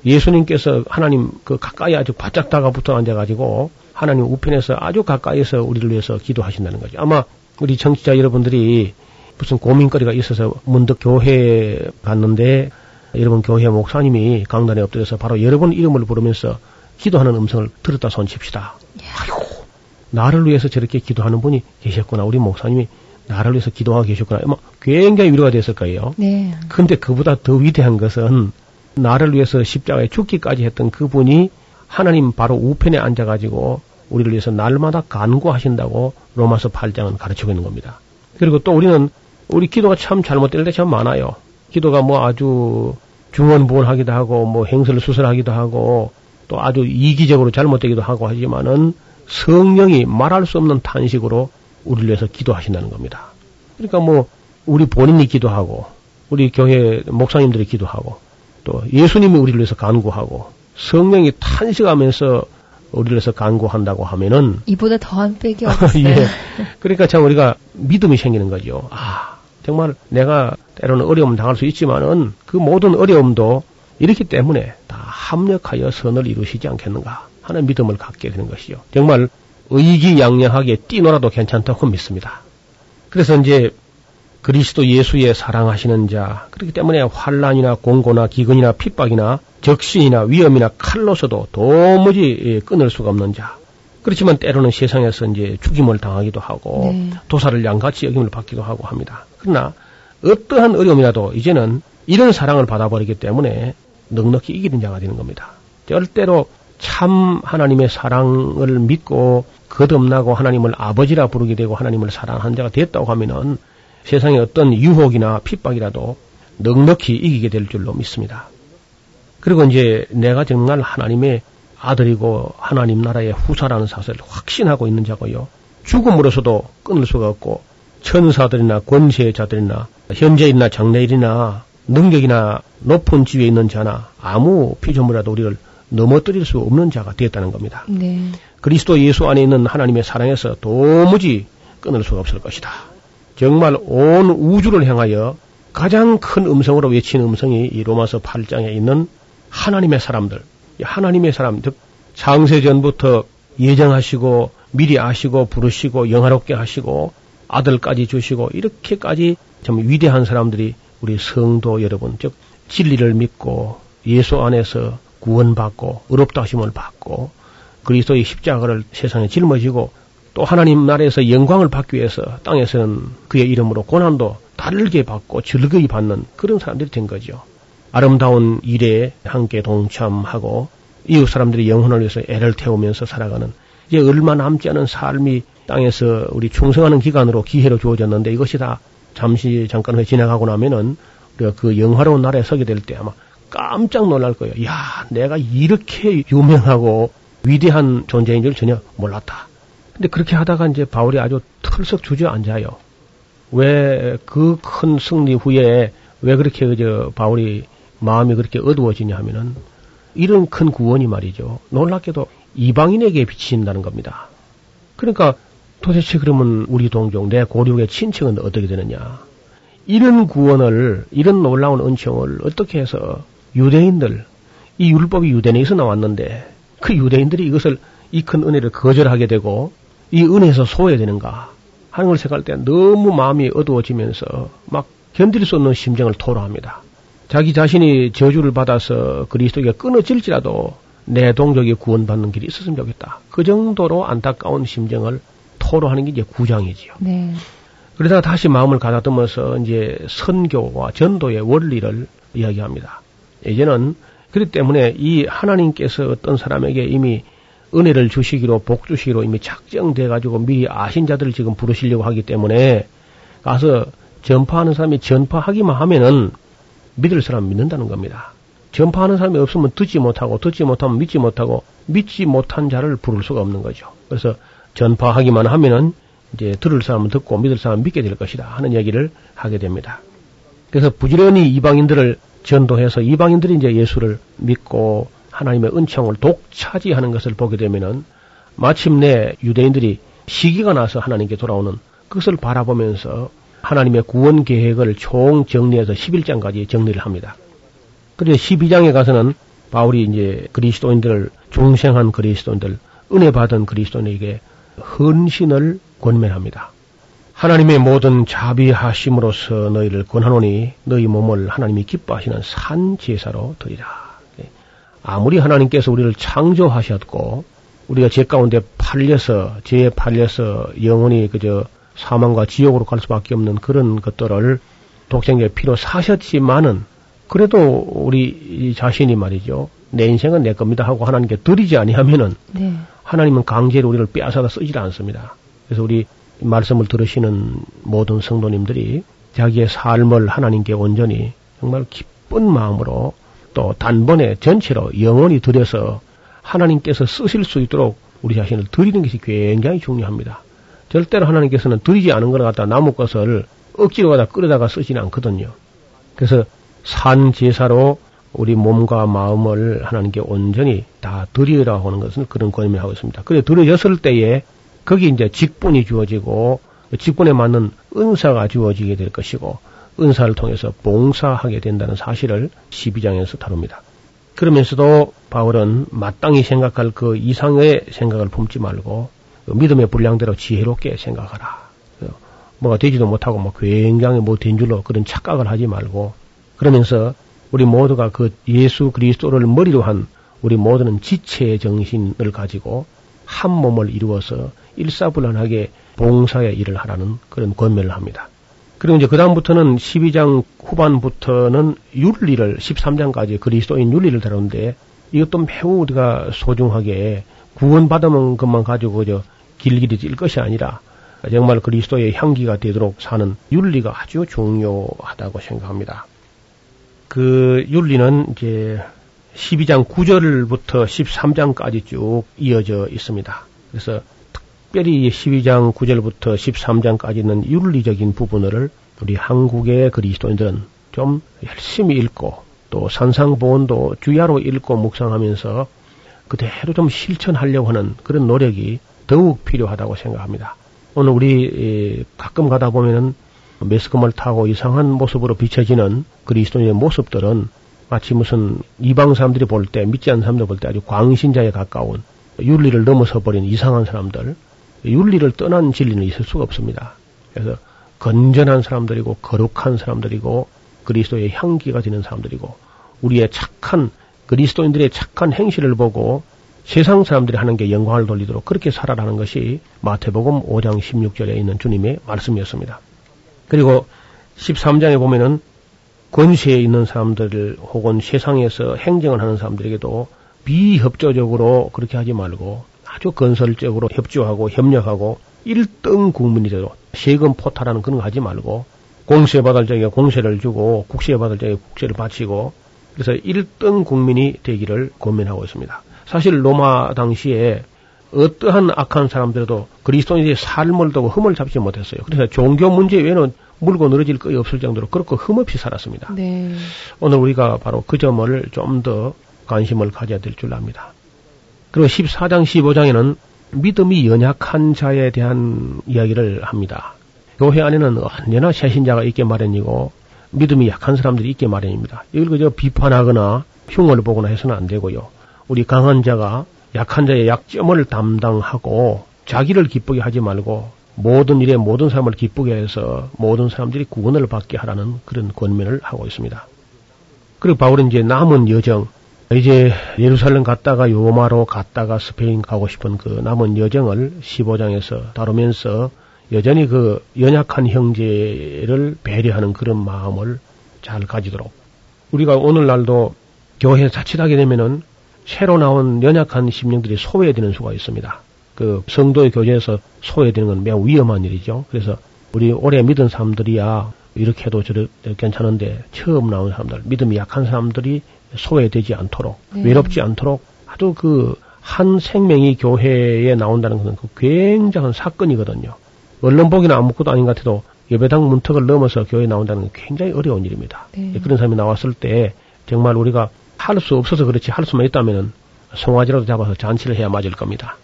예수님께서 하나님 그 가까이 아주 바짝 다가붙어 앉아가지고 하나님 우편에서 아주 가까이서 우리를 위해서 기도하신다는 거죠. 아마 우리 청취자 여러분들이 무슨 고민거리가 있어서 문득 교회에 갔는데 여러분 교회 목사님이 강단에 엎드려서 바로 여러분 이름을 부르면서 기도하는 음성을 들었다 손칩시다. 아이고 나를 위해서 저렇게 기도하는 분이 계셨구나. 우리 목사님이 나를 위해서 기도하고 계셨구나. 아마 굉장히 위로가 됐을 거예요. 네. 근데 그보다 더 위대한 것은 나를 위해서 십자가에 죽기까지 했던 그분이 하나님 바로 우편에 앉아가지고 우리를 위해서 날마다 간구하신다고 로마서 8장은 가르치고 있는 겁니다. 그리고 또 우리는 우리 기도가 참 잘못될 때 참 많아요. 기도가 뭐 아주 중언부언하기도 하고 뭐 행설 수설하기도 하고 또 아주 이기적으로 잘못되기도 하고 하지만은 성령이 말할 수 없는 탄식으로 우리를 위해서 기도하신다는 겁니다. 그러니까 뭐 우리 본인이 기도하고 우리 교회 목사님들이 기도하고 또 예수님이 우리를 위해서 간구하고 성령이 탄식하면서 우리를 위해서 간구한다고 하면은 이보다 더한 빽이 없어요. 예. 그러니까 참 우리가 믿음이 생기는 거죠. 아, 정말 내가 때로는 어려움 당할 수 있지만은 그 모든 어려움도 이렇기 때문에 다 합력하여 선을 이루시지 않겠는가 하는 믿음을 갖게 되는 것이요. 정말 의기양양하게 뛰놀아도 괜찮다고 믿습니다. 그래서 이제 그리스도 예수의 사랑하시는 자, 그렇기 때문에 환란이나 공고나 기근이나 핍박이나 적신이나 위험이나 칼로서도 도무지 예, 끊을 수가 없는 자. 그렇지만 때로는 세상에서 이제 죽임을 당하기도 하고 네. 도사를 양같이 여김을 받기도 하고 합니다. 그러나 어떠한 어려움이라도 이제는 이런 사랑을 받아버리기 때문에 넉넉히 이기는 자가 되는 겁니다. 절대로 참 하나님의 사랑을 믿고 거듭나고 하나님을 아버지라 부르게 되고 하나님을 사랑한 자가 됐다고 하면은 세상의 어떤 유혹이나 핍박이라도 넉넉히 이기게 될 줄로 믿습니다. 그리고 이제 내가 정말 하나님의 아들이고 하나님 나라의 후사라는 사실을 확신하고 있는 자고요. 죽음으로서도 끊을 수가 없고 천사들이나 권세자들이나 현재일이나 장래일이나 능력이나 높은 지위에 있는 자나 아무 피조물이라도 우리를 넘어뜨릴 수 없는 자가 되었다는 겁니다. 네. 그리스도 예수 안에 있는 하나님의 사랑에서 도무지 끊을 수가 없을 것이다. 정말 온 우주를 향하여 가장 큰 음성으로 외치는 음성이 이 로마서 8장에 있는 하나님의 사람들, 이 하나님의 사람, 즉 창세 전부터 예정하시고 미리 아시고 부르시고 영화롭게 하시고 아들까지 주시고 이렇게까지 참 위대한 사람들이 우리 성도 여러분, 즉 진리를 믿고 예수 안에서 구원받고 의롭다 하심을 받고 그리스도의 십자가를 세상에 짊어지고 또 하나님 나라에서 영광을 받기 위해서 땅에서는 그의 이름으로 고난도 다르게 받고 즐거이 받는 그런 사람들이 된 거죠. 아름다운 일에 함께 동참하고 이웃 사람들이 영혼을 위해서 애를 태우면서 살아가는 이제 얼마 남지 않은 삶이 땅에서 우리 충성하는 기간으로 기회로 주어졌는데 이것이 다 잠시 잠깐 후에 지나가고 나면은 우리가 그 영화로운 나라에 서게 될 때 아마 깜짝 놀랄 거예요. 야, 내가 이렇게 유명하고 위대한 존재인 줄 전혀 몰랐다. 근데 그렇게 하다가 이제 바울이 아주 털썩 주저앉아요. 왜 그 큰 승리 후에 왜 그렇게 그저 바울이 마음이 그렇게 어두워지냐 하면은 이런 큰 구원이 말이죠. 놀랍게도 이방인에게 비친다는 겁니다. 그러니까 도대체 그러면 우리 동족, 내 고륙의 친척은 어떻게 되느냐. 이런 구원을, 이런 놀라운 은총을 어떻게 해서 유대인들, 이 율법이 유대인에서 나왔는데 그 유대인들이 이것을 이 큰 은혜를 거절하게 되고 이 은혜에서 소외되는가 하는 걸 생각할 때 너무 마음이 어두워지면서 막 견딜 수 없는 심정을 토로합니다. 자기 자신이 저주를 받아서 그리스도에게 끊어질지라도 내 동족이 구원받는 길이 있었으면 좋겠다. 그 정도로 안타까운 심정을 토로하는 게 이제 구장이지요. 네. 그러다가 다시 마음을 가다듬어서 이제 선교와 전도의 원리를 이야기합니다. 이제는 그렇기 때문에 이 하나님께서 어떤 사람에게 이미 은혜를 주시기로 복 주시기로 이미 작정돼 가지고 미리 아신 자들을 지금 부르시려고 하기 때문에 가서 전파하는 사람이 전파하기만 하면은 믿을 사람 믿는다는 겁니다. 전파하는 사람이 없으면 듣지 못하고 듣지 못하면 믿지 못하고 믿지 못한 자를 부를 수가 없는 거죠. 그래서 전파하기만 하면은 이제 들을 사람은 듣고 믿을 사람은 믿게 될 것이다 하는 얘기를 하게 됩니다. 그래서 부지런히 이방인들을 전도해서 이방인들이 이제 예수를 믿고 하나님의 은총을 독차지하는 것을 보게 되면은 마침내 유대인들이 시기가 나서 하나님께 돌아오는 그것을 바라보면서 하나님의 구원 계획을 총 정리해서 11장까지 정리를 합니다. 그래서 12장에 가서는 바울이 이제 그리스도인들을 중생한 그리스도인들, 은혜 받은 그리스도인에게 헌신을 권면합니다. 하나님의 모든 자비하심으로써 너희를 권하노니 너희 몸을 하나님이 기뻐하시는 산 제사로 드리라. 아무리 하나님께서 우리를 창조하셨고 우리가 죄 가운데 팔려서 죄에 팔려서 영원히 그저 사망과 지옥으로 갈 수밖에 없는 그런 것들을 독생자의 피로 사셨지만은 그래도 우리 자신이 말이죠 내 인생은 내 겁니다 하고 하나님께 드리지 아니하면은 네. 하나님은 강제로 우리를 빼앗아다 쓰질 않습니다. 그래서 우리 말씀을 들으시는 모든 성도님들이 자기의 삶을 하나님께 온전히 정말 기쁜 마음으로 또 단번에 전체로 영원히 들여서 하나님께서 쓰실 수 있도록 우리 자신을 드리는 것이 굉장히 중요합니다. 절대로 하나님께서는 드리지 않은 걸 갖다 나무 것을 억지로 갖다 끌어다가 쓰지는 않거든요. 그래서 산 제사로 우리 몸과 마음을 하나님께 온전히 다 드리라고 하는 것은 그런 권면을 하고 있습니다. 그래 드려졌을 때에 거기 이제 직분이 주어지고 직분에 맞는 은사가 주어지게 될 것이고 은사를 통해서 봉사하게 된다는 사실을 12장에서 다룹니다. 그러면서도 바울은 마땅히 생각할 그 이상의 생각을 품지 말고 그 믿음의 분량대로 지혜롭게 생각하라. 뭐가 되지도 못하고 뭐 굉장히 못된 줄로 그런 착각을 하지 말고 그러면서 우리 모두가 그 예수 그리스도를 머리로 한 우리 모두는 지체의 정신을 가지고 한 몸을 이루어서 일사불란하게 봉사의 일을 하라는 그런 권면을 합니다. 그리고 이제 그다음부터는 12장 후반부터는 윤리를 13장까지 그리스도인 윤리를 다루는데 이것도 매우 우리가 소중하게 구원받으면 것만 가지고 저 길길이 찔 것이 아니라 정말 그리스도의 향기가 되도록 사는 윤리가 아주 중요하다고 생각합니다. 그 윤리는 이제 12장 9절부터 13장까지 쭉 이어져 있습니다. 그래서 특별히 12장 9절부터 13장까지는 윤리적인 부분을 우리 한국의 그리스도인들은 좀 열심히 읽고 또 산상보원도 주야로 읽고 묵상하면서 그대로 좀 실천하려고 하는 그런 노력이 더욱 필요하다고 생각합니다. 오늘 우리 가끔 가다 보면은 매스컴을 타고 이상한 모습으로 비춰지는 그리스도인의 모습들은 마치 무슨 이방 사람들이 볼 때, 믿지 않는 사람들 볼 때 아주 광신자에 가까운 윤리를 넘어서 버린 이상한 사람들, 윤리를 떠난 진리는 있을 수가 없습니다. 그래서 건전한 사람들이고 거룩한 사람들이고 그리스도의 향기가 되는 사람들이고 우리의 착한 그리스도인들의 착한 행실을 보고 세상 사람들이 하는 게 영광을 돌리도록 그렇게 살아라는 것이 마태복음 5장 16절에 있는 주님의 말씀이었습니다. 그리고 13장에 보면은 권세에 있는 사람들 혹은 세상에서 행정을 하는 사람들에게도 비협조적으로 그렇게 하지 말고 아주 건설적으로 협조하고 협력하고 1등 국민이 되도록 세금 포탈하는 그런 거 하지 말고 공세 받을 적에 공세를 주고 국세 받을 적에 국세를 바치고 그래서 1등 국민이 되기를 고민하고 있습니다. 사실 로마 당시에 어떠한 악한 사람들도 그리스도인의 삶을 두고 흠을 잡지 못했어요. 그래서 종교 문제 외에는 물고 늘어질 것이 없을 정도로 그렇게 흠없이 살았습니다. 네. 오늘 우리가 바로 그 점을 좀 더 관심을 가져야 될 줄 압니다. 그리고 14장, 15장에는 믿음이 연약한 자에 대한 이야기를 합니다. 교회 안에는 언제나 새신자가 있게 마련이고 믿음이 약한 사람들이 있게 마련입니다. 이걸 그저 비판하거나 흉을 보거나 해서는 안 되고요. 우리 강한 자가 약한 자의 약점을 담당하고 자기를 기쁘게 하지 말고 모든 일에 모든 사람을 기쁘게 해서 모든 사람들이 구원을 받게 하라는 그런 권면을 하고 있습니다. 그리고 바울은 이제 남은 여정, 이제 예루살렘 갔다가 요마로 갔다가 스페인 가고 싶은 그 남은 여정을 15장에서 다루면서 여전히 그 연약한 형제를 배려하는 그런 마음을 잘 가지도록 우리가 오늘날도 교회에 자칫하게 되면은 새로 나온 연약한 심령들이 소외되는 수가 있습니다. 그 성도의 교제에서 소외되는 건 매우 위험한 일이죠. 그래서 우리 오래 믿은 사람들이야 이렇게 해도 저렇게 괜찮은데 처음 나온 사람들, 믿음이 약한 사람들이 소외되지 않도록 네. 외롭지 않도록 아주 그 한 생명이 교회에 나온다는 것은 그 굉장한 사건이거든요. 언론 보기는 아무것도 아닌 것 같아도 예배당 문턱을 넘어서 교회에 나온다는 건 굉장히 어려운 일입니다. 네. 그런 사람이 나왔을 때 정말 우리가 할 수 없어서 그렇지 할 수만 있다면은 송아지라도 잡아서 잔치를 해야 맞을 겁니다.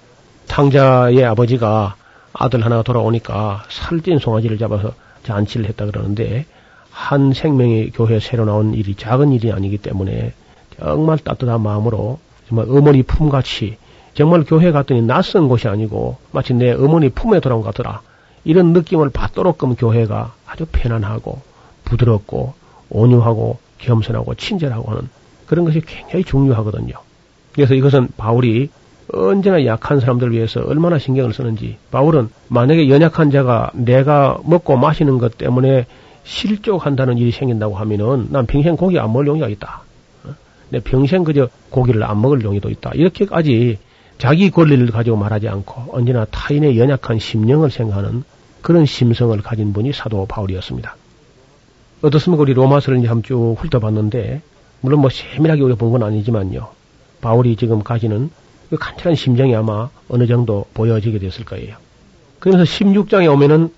탕자의 아버지가 아들 하나가 돌아오니까 살찐 송아지를 잡아서 잔치를 했다 그러는데 한 생명의 교회 새로 나온 일이 작은 일이 아니기 때문에 정말 따뜻한 마음으로 정말 어머니 품같이 정말 교회 갔더니 낯선 곳이 아니고 마치 내 어머니 품에 돌아온 것 같더라. 이런 느낌을 받도록끔 교회가 아주 편안하고 부드럽고 온유하고 겸손하고 친절하고 하는 그런 것이 굉장히 중요하거든요. 그래서 이것은 바울이 언제나 약한 사람들 위해서 얼마나 신경을 쓰는지 바울은 만약에 연약한 자가 내가 먹고 마시는 것 때문에 실족한다는 일이 생긴다고 하면은 난 평생 고기 안 먹을 용의가 있다. 어? 내 평생 그저 고기를 안 먹을 용의도 있다. 이렇게까지 자기 권리를 가지고 말하지 않고 언제나 타인의 연약한 심령을 생각하는 그런 심성을 가진 분이 사도 바울이었습니다. 어떻습니까? 우리 로마서를 이제 한번 쭉 훑어봤는데 물론 뭐 세밀하게 우리가 본 건 아니지만요. 바울이 지금 가지는 그 간절한 심정이 아마 어느 정도 보여지게 됐을 거예요. 그래서 16장에 오면은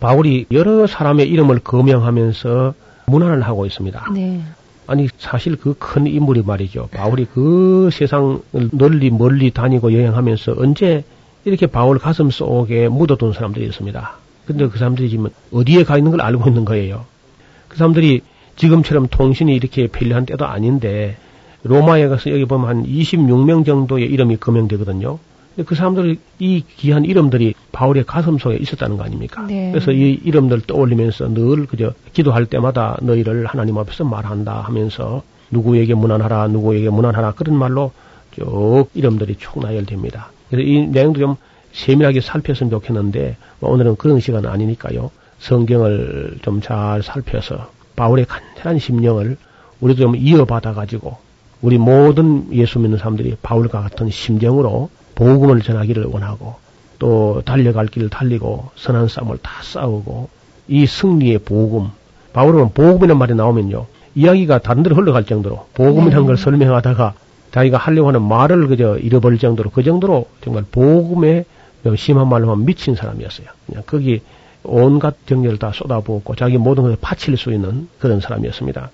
바울이 여러 사람의 이름을 거명하면서 문안을 하고 있습니다. 네. 아니 사실 그 큰 인물이 말이죠. 바울이 그 세상을 널리 멀리 다니고 여행하면서 언제 이렇게 바울 가슴 속에 묻어둔 사람들이 있습니다. 근데 그 사람들이 지금 어디에 가 있는 걸 알고 있는 거예요. 그 사람들이 지금처럼 통신이 이렇게 편리한 때도 아닌데 로마에 가서 여기 보면 한 26명 정도의 이름이 거명되거든요. 그 사람들 이 귀한 이름들이 바울의 가슴 속에 있었다는 거 아닙니까? 네. 그래서 이 이름들 떠올리면서 늘 그저 기도할 때마다 너희를 하나님 앞에서 말한다 하면서 누구에게 문안하라 누구에게 문안하라 그런 말로 쭉 이름들이 쭉 나열됩니다. 그래서 이 내용도 좀 세밀하게 살폈으면 좋겠는데 뭐 오늘은 그런 시간은 아니니까요. 성경을 좀 잘 살펴서 바울의 간절한 심령을 우리도 좀 이어받아 가지고 우리 모든 예수 믿는 사람들이 바울과 같은 심정으로 복음을 전하기를 원하고 또 달려갈 길을 달리고 선한 싸움을 다 싸우고 이 승리의 복음 바울은 복음이라는 말이 나오면요 이야기가 다른 데로 흘러갈 정도로 복음이라는 네. 걸 설명하다가 자기가 하려고 하는 말을 그저 잃어버릴 정도로 그 정도로 정말 복음에 심한 말로 하면 미친 사람이었어요. 그냥 거기 온갖 정열을 다 쏟아부었고 자기 모든 것을 바칠 수 있는 그런 사람이었습니다.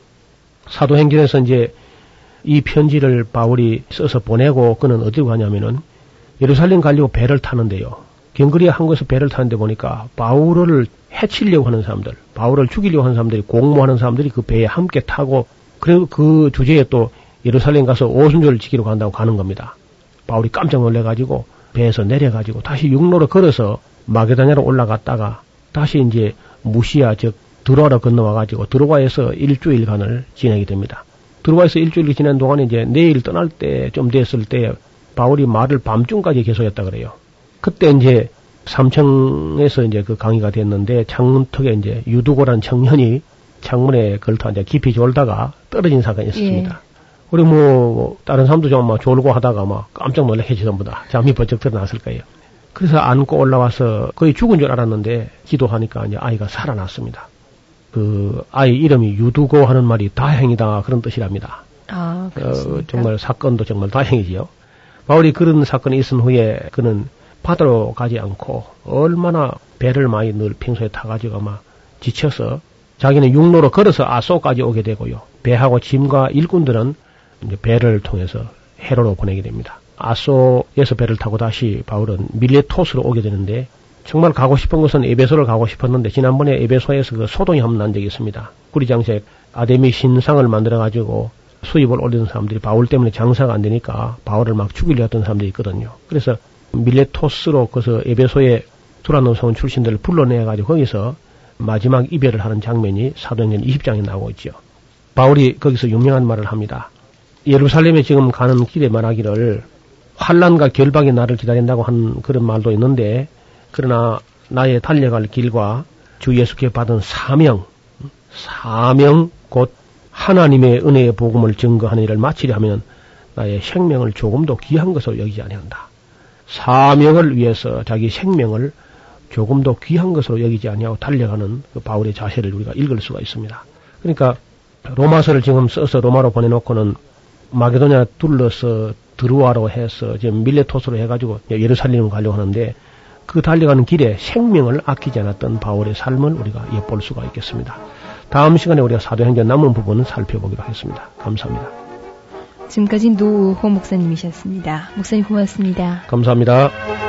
사도행전에서 이제 이 편지를 바울이 써서 보내고 그는 어디로 가냐면은 예루살렘 가려고 배를 타는데요. 경거리에 한 곳에서 배를 타는데 보니까 바울을 해치려고 하는 사람들, 바울을 죽이려고 하는 사람들이 공모하는 사람들이 그 배에 함께 타고 그리고 그 주제에 또 예루살렘 가서 오순절을 지키러 간다고 가는 겁니다. 바울이 깜짝 놀래가지고 배에서 내려가지고 다시 육로로 걸어서 마게다냐로 올라갔다가 다시 이제 무시아 즉 드로아로 건너와가지고 드로아에서 일주일간을 지내게 됩니다. 드로아에서 일주일 지낸 동안에 이제 내일 떠날 때 좀 됐을 때 바울이 말을 밤중까지 계속했다 그래요. 그때 이제 삼청에서 이제 그 강의가 됐는데 창문턱에 이제 유두고란 청년이 창문에 걸터 이제 깊이 졸다가 떨어진 사건이 있었습니다. 우리 뭐 다른 사람도 좀 막 졸고 하다가 막 깜짝 놀라겠지 전부 다 잠이 번쩍 드러났을 거예요. 그래서 안고 올라와서 거의 죽은 줄 알았는데 기도하니까 이제 아이가 살아났습니다. 그 아이 이름이 유두고 하는 말이 다행이다 그런 뜻이랍니다. 아, 어? 정말 사건도 정말 다행이지요. 바울이 그런 사건이 있은 후에 그는 바다로 가지 않고 얼마나 배를 많이 늘 평소에 타가지고 막 지쳐서 자기는 육로로 걸어서 아소까지 오게 되고요. 배하고 짐과 일꾼들은 배를 통해서 해로로 보내게 됩니다. 아소에서 배를 타고 다시 바울은 밀레토스로 오게 되는데 정말 가고 싶은 곳은 에베소를 가고 싶었는데 지난번에 에베소에서 그 소동이 한번 난 적이 있습니다. 구리장색 아데미 신상을 만들어 가지고 수입을 올리는 사람들이 바울 때문에 장사가 안 되니까 바울을 막 죽이려 했던 사람들이 있거든요. 그래서 밀레토스로 그래서 에베소의 두라노성 출신들을 불러내 가지고 거기서 마지막 이별을 하는 장면이 사도행전 20장에 나오고 있죠. 바울이 거기서 유명한 말을 합니다. 예루살렘에 지금 가는 길에 말하기를 환란과 결박이 나를 기다린다고 한 그런 말도 있는데 그러나 나의 달려갈 길과 주 예수께 받은 사명, 사명 곧 하나님의 은혜의 복음을 증거하는 일을 마치려 하면 나의 생명을 조금도 귀한 것으로 여기지 아니한다. 사명을 위해서 자기 생명을 조금도 귀한 것으로 여기지 아니하고 달려가는 그 바울의 자세를 우리가 읽을 수가 있습니다. 그러니까 로마서를 지금 써서 로마로 보내놓고는 마게도냐 둘러서 드루아로 해서 지금 밀레토스로 해가지고 예루살렘을 가려고 하는데 그 달려가는 길에 생명을 아끼지 않았던 바울의 삶을 우리가 엿볼 수가 있겠습니다. 다음 시간에 우리가 사도행전 남은 부분은 살펴보기로 하겠습니다. 감사합니다. 지금까지 노호 목사님이셨습니다. 목사님 고맙습니다. 감사합니다.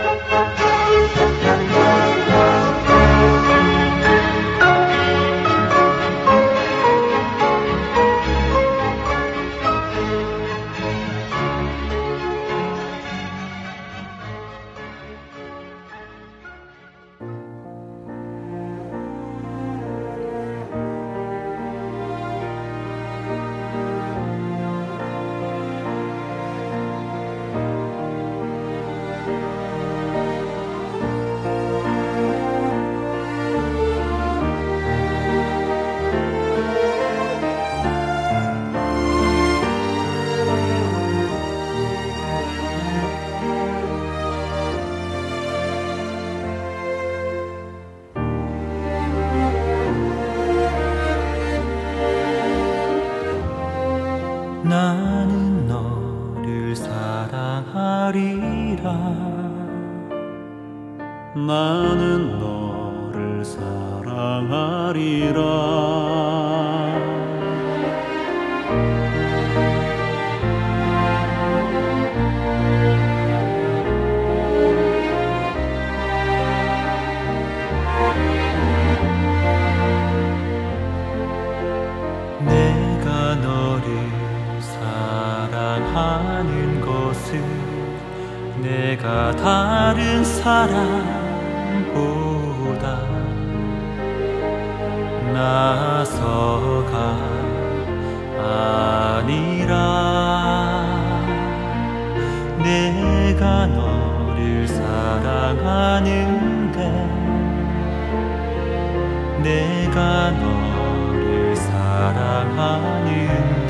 내가 너를 사랑하는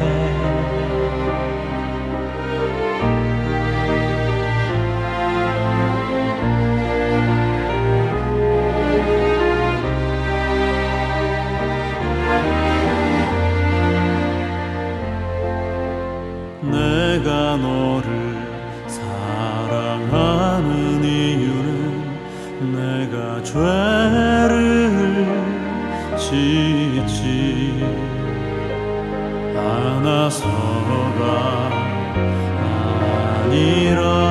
않아서가 아니라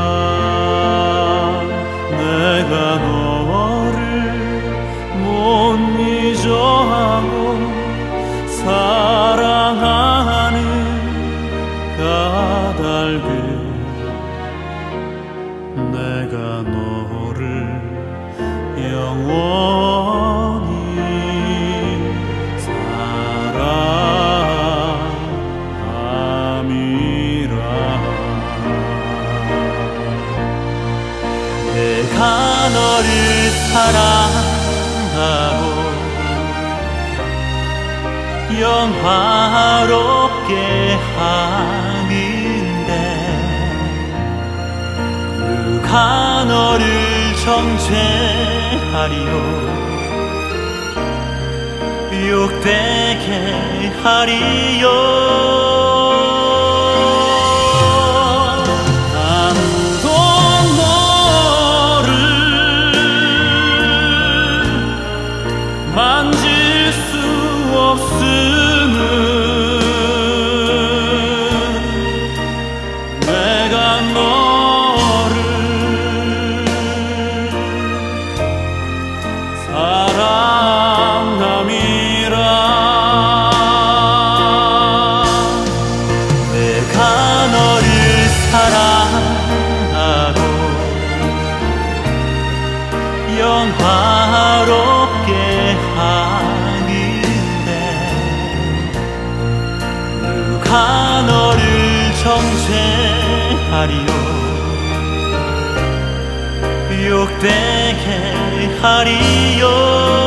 화롭게 하는데 누가 너를 정죄하리요? 욕되게 하리요 영화롭게 하는데 누가 너를 정죄하리요? 욕되게 하리요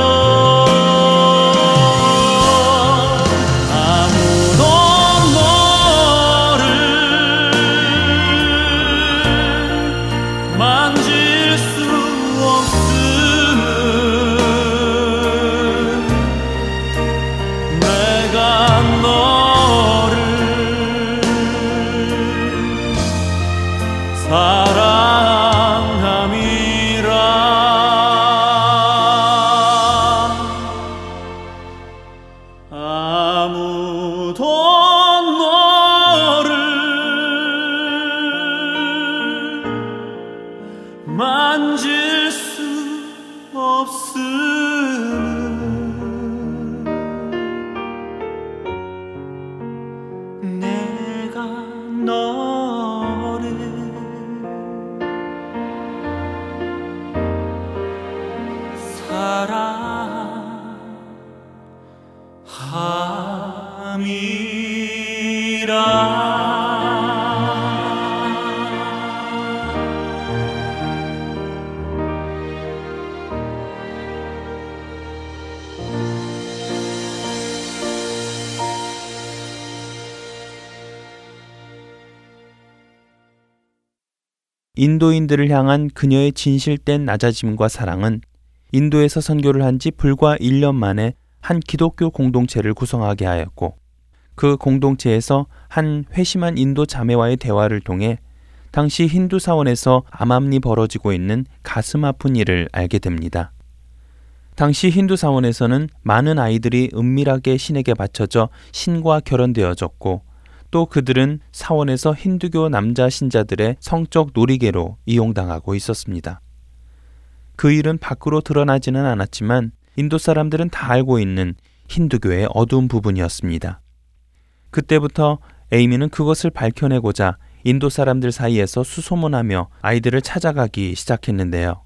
인도인들을 향한 그녀의 진실된 낮아짐과 사랑은 인도에서 선교를 한 지 불과 1년 만에 한 기독교 공동체를 구성하게 하였고 그 공동체에서 한 회심한 인도 자매와의 대화를 통해 당시 힌두 사원에서 암암리 벌어지고 있는 가슴 아픈 일을 알게 됩니다. 당시 힌두 사원에서는 많은 아이들이 은밀하게 신에게 바쳐져 신과 결혼되어졌고 또 그들은 사원에서 힌두교 남자 신자들의 성적 놀이개로 이용당하고 있었습니다. 그 일은 밖으로 드러나지는 않았지만 인도 사람들은 다 알고 있는 힌두교의 어두운 부분이었습니다. 그때부터 에이미는 그것을 밝혀내고자 인도 사람들 사이에서 수소문하며 아이들을 찾아가기 시작했는데요.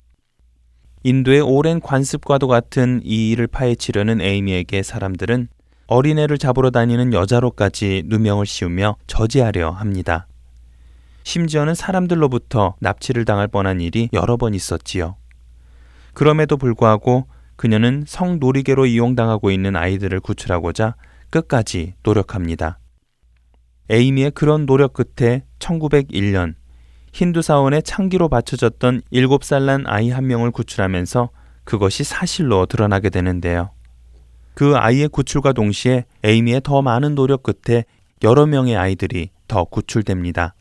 인도의 오랜 관습과도 같은 이 일을 파헤치려는 에이미에게 사람들은 어린애를 잡으러 다니는 여자로까지 누명을 씌우며 저지하려 합니다. 심지어는 사람들로부터 납치를 당할 뻔한 일이 여러 번 있었지요. 그럼에도 불구하고 그녀는 성놀이개로 이용당하고 있는 아이들을 구출하고자 끝까지 노력합니다. 에이미의 그런 노력 끝에 1901년 힌두 사원의 창기로 받쳐졌던 7살 난 아이 한 명을 구출하면서 그것이 사실로 드러나게 되는데요. 그 아이의 구출과 동시에 에이미의 더 많은 노력 끝에 여러 명의 아이들이 더 구출됩니다.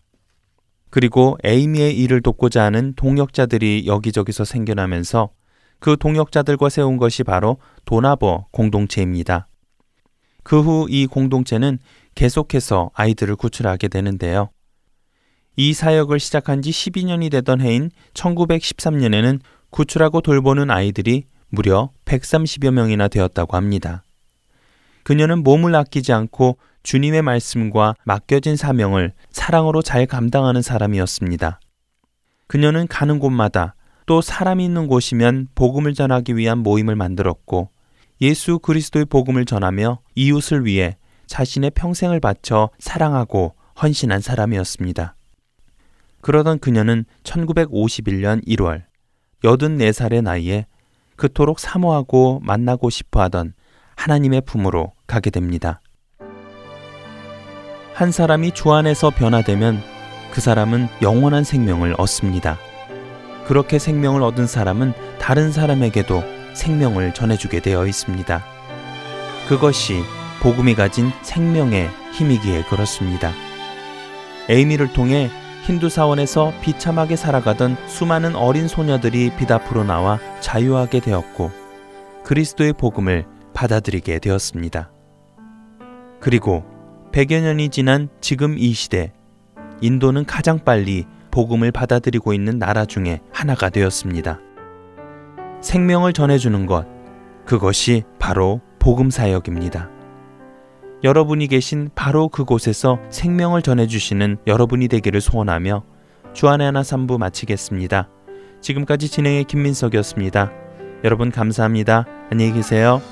그리고 에이미의 일을 돕고자 하는 동역자들이 여기저기서 생겨나면서 그 동역자들과 세운 것이 바로 도나버 공동체입니다. 그 후 이 공동체는 계속해서 아이들을 구출하게 되는데요. 이 사역을 시작한 지 12년이 되던 해인 1913년에는 구출하고 돌보는 아이들이 무려 130여 명이나 되었다고 합니다. 그녀는 몸을 아끼지 않고 주님의 말씀과 맡겨진 사명을 사랑으로 잘 감당하는 사람이었습니다. 그녀는 가는 곳마다 또 사람이 있는 곳이면 복음을 전하기 위한 모임을 만들었고 예수 그리스도의 복음을 전하며 이웃을 위해 자신의 평생을 바쳐 사랑하고 헌신한 사람이었습니다. 그러던 그녀는 1951년 1월 84살의 나이에 그토록 사모하고 만나고 싶어 하던 하나님의 품으로 가게 됩니다. 한 사람이 주 안에서 변화되면 그 사람은 영원한 생명을 얻습니다. 그렇게 생명을 얻은 사람은 다른 사람에게도 생명을 전해주게 되어 있습니다. 그것이 복음이 가진 생명의 힘이기에 그렇습니다. 에이미를 통해 힌두 사원에서 비참하게 살아가던 수많은 어린 소녀들이 빛 앞으로 나와 자유하게 되었고 그리스도의 복음을 받아들이게 되었습니다. 그리고 100여 년이 지난 지금 이 시대 인도는 가장 빨리 복음을 받아들이고 있는 나라 중에 하나가 되었습니다. 생명을 전해주는 것, 그것이 바로 복음 사역입니다. 여러분이 계신 바로 그곳에서 생명을 전해주시는 여러분이 되기를 소원하며 주안의 하나 3부 마치겠습니다. 지금까지 진행의 김민석이었습니다. 여러분 감사합니다. 안녕히 계세요.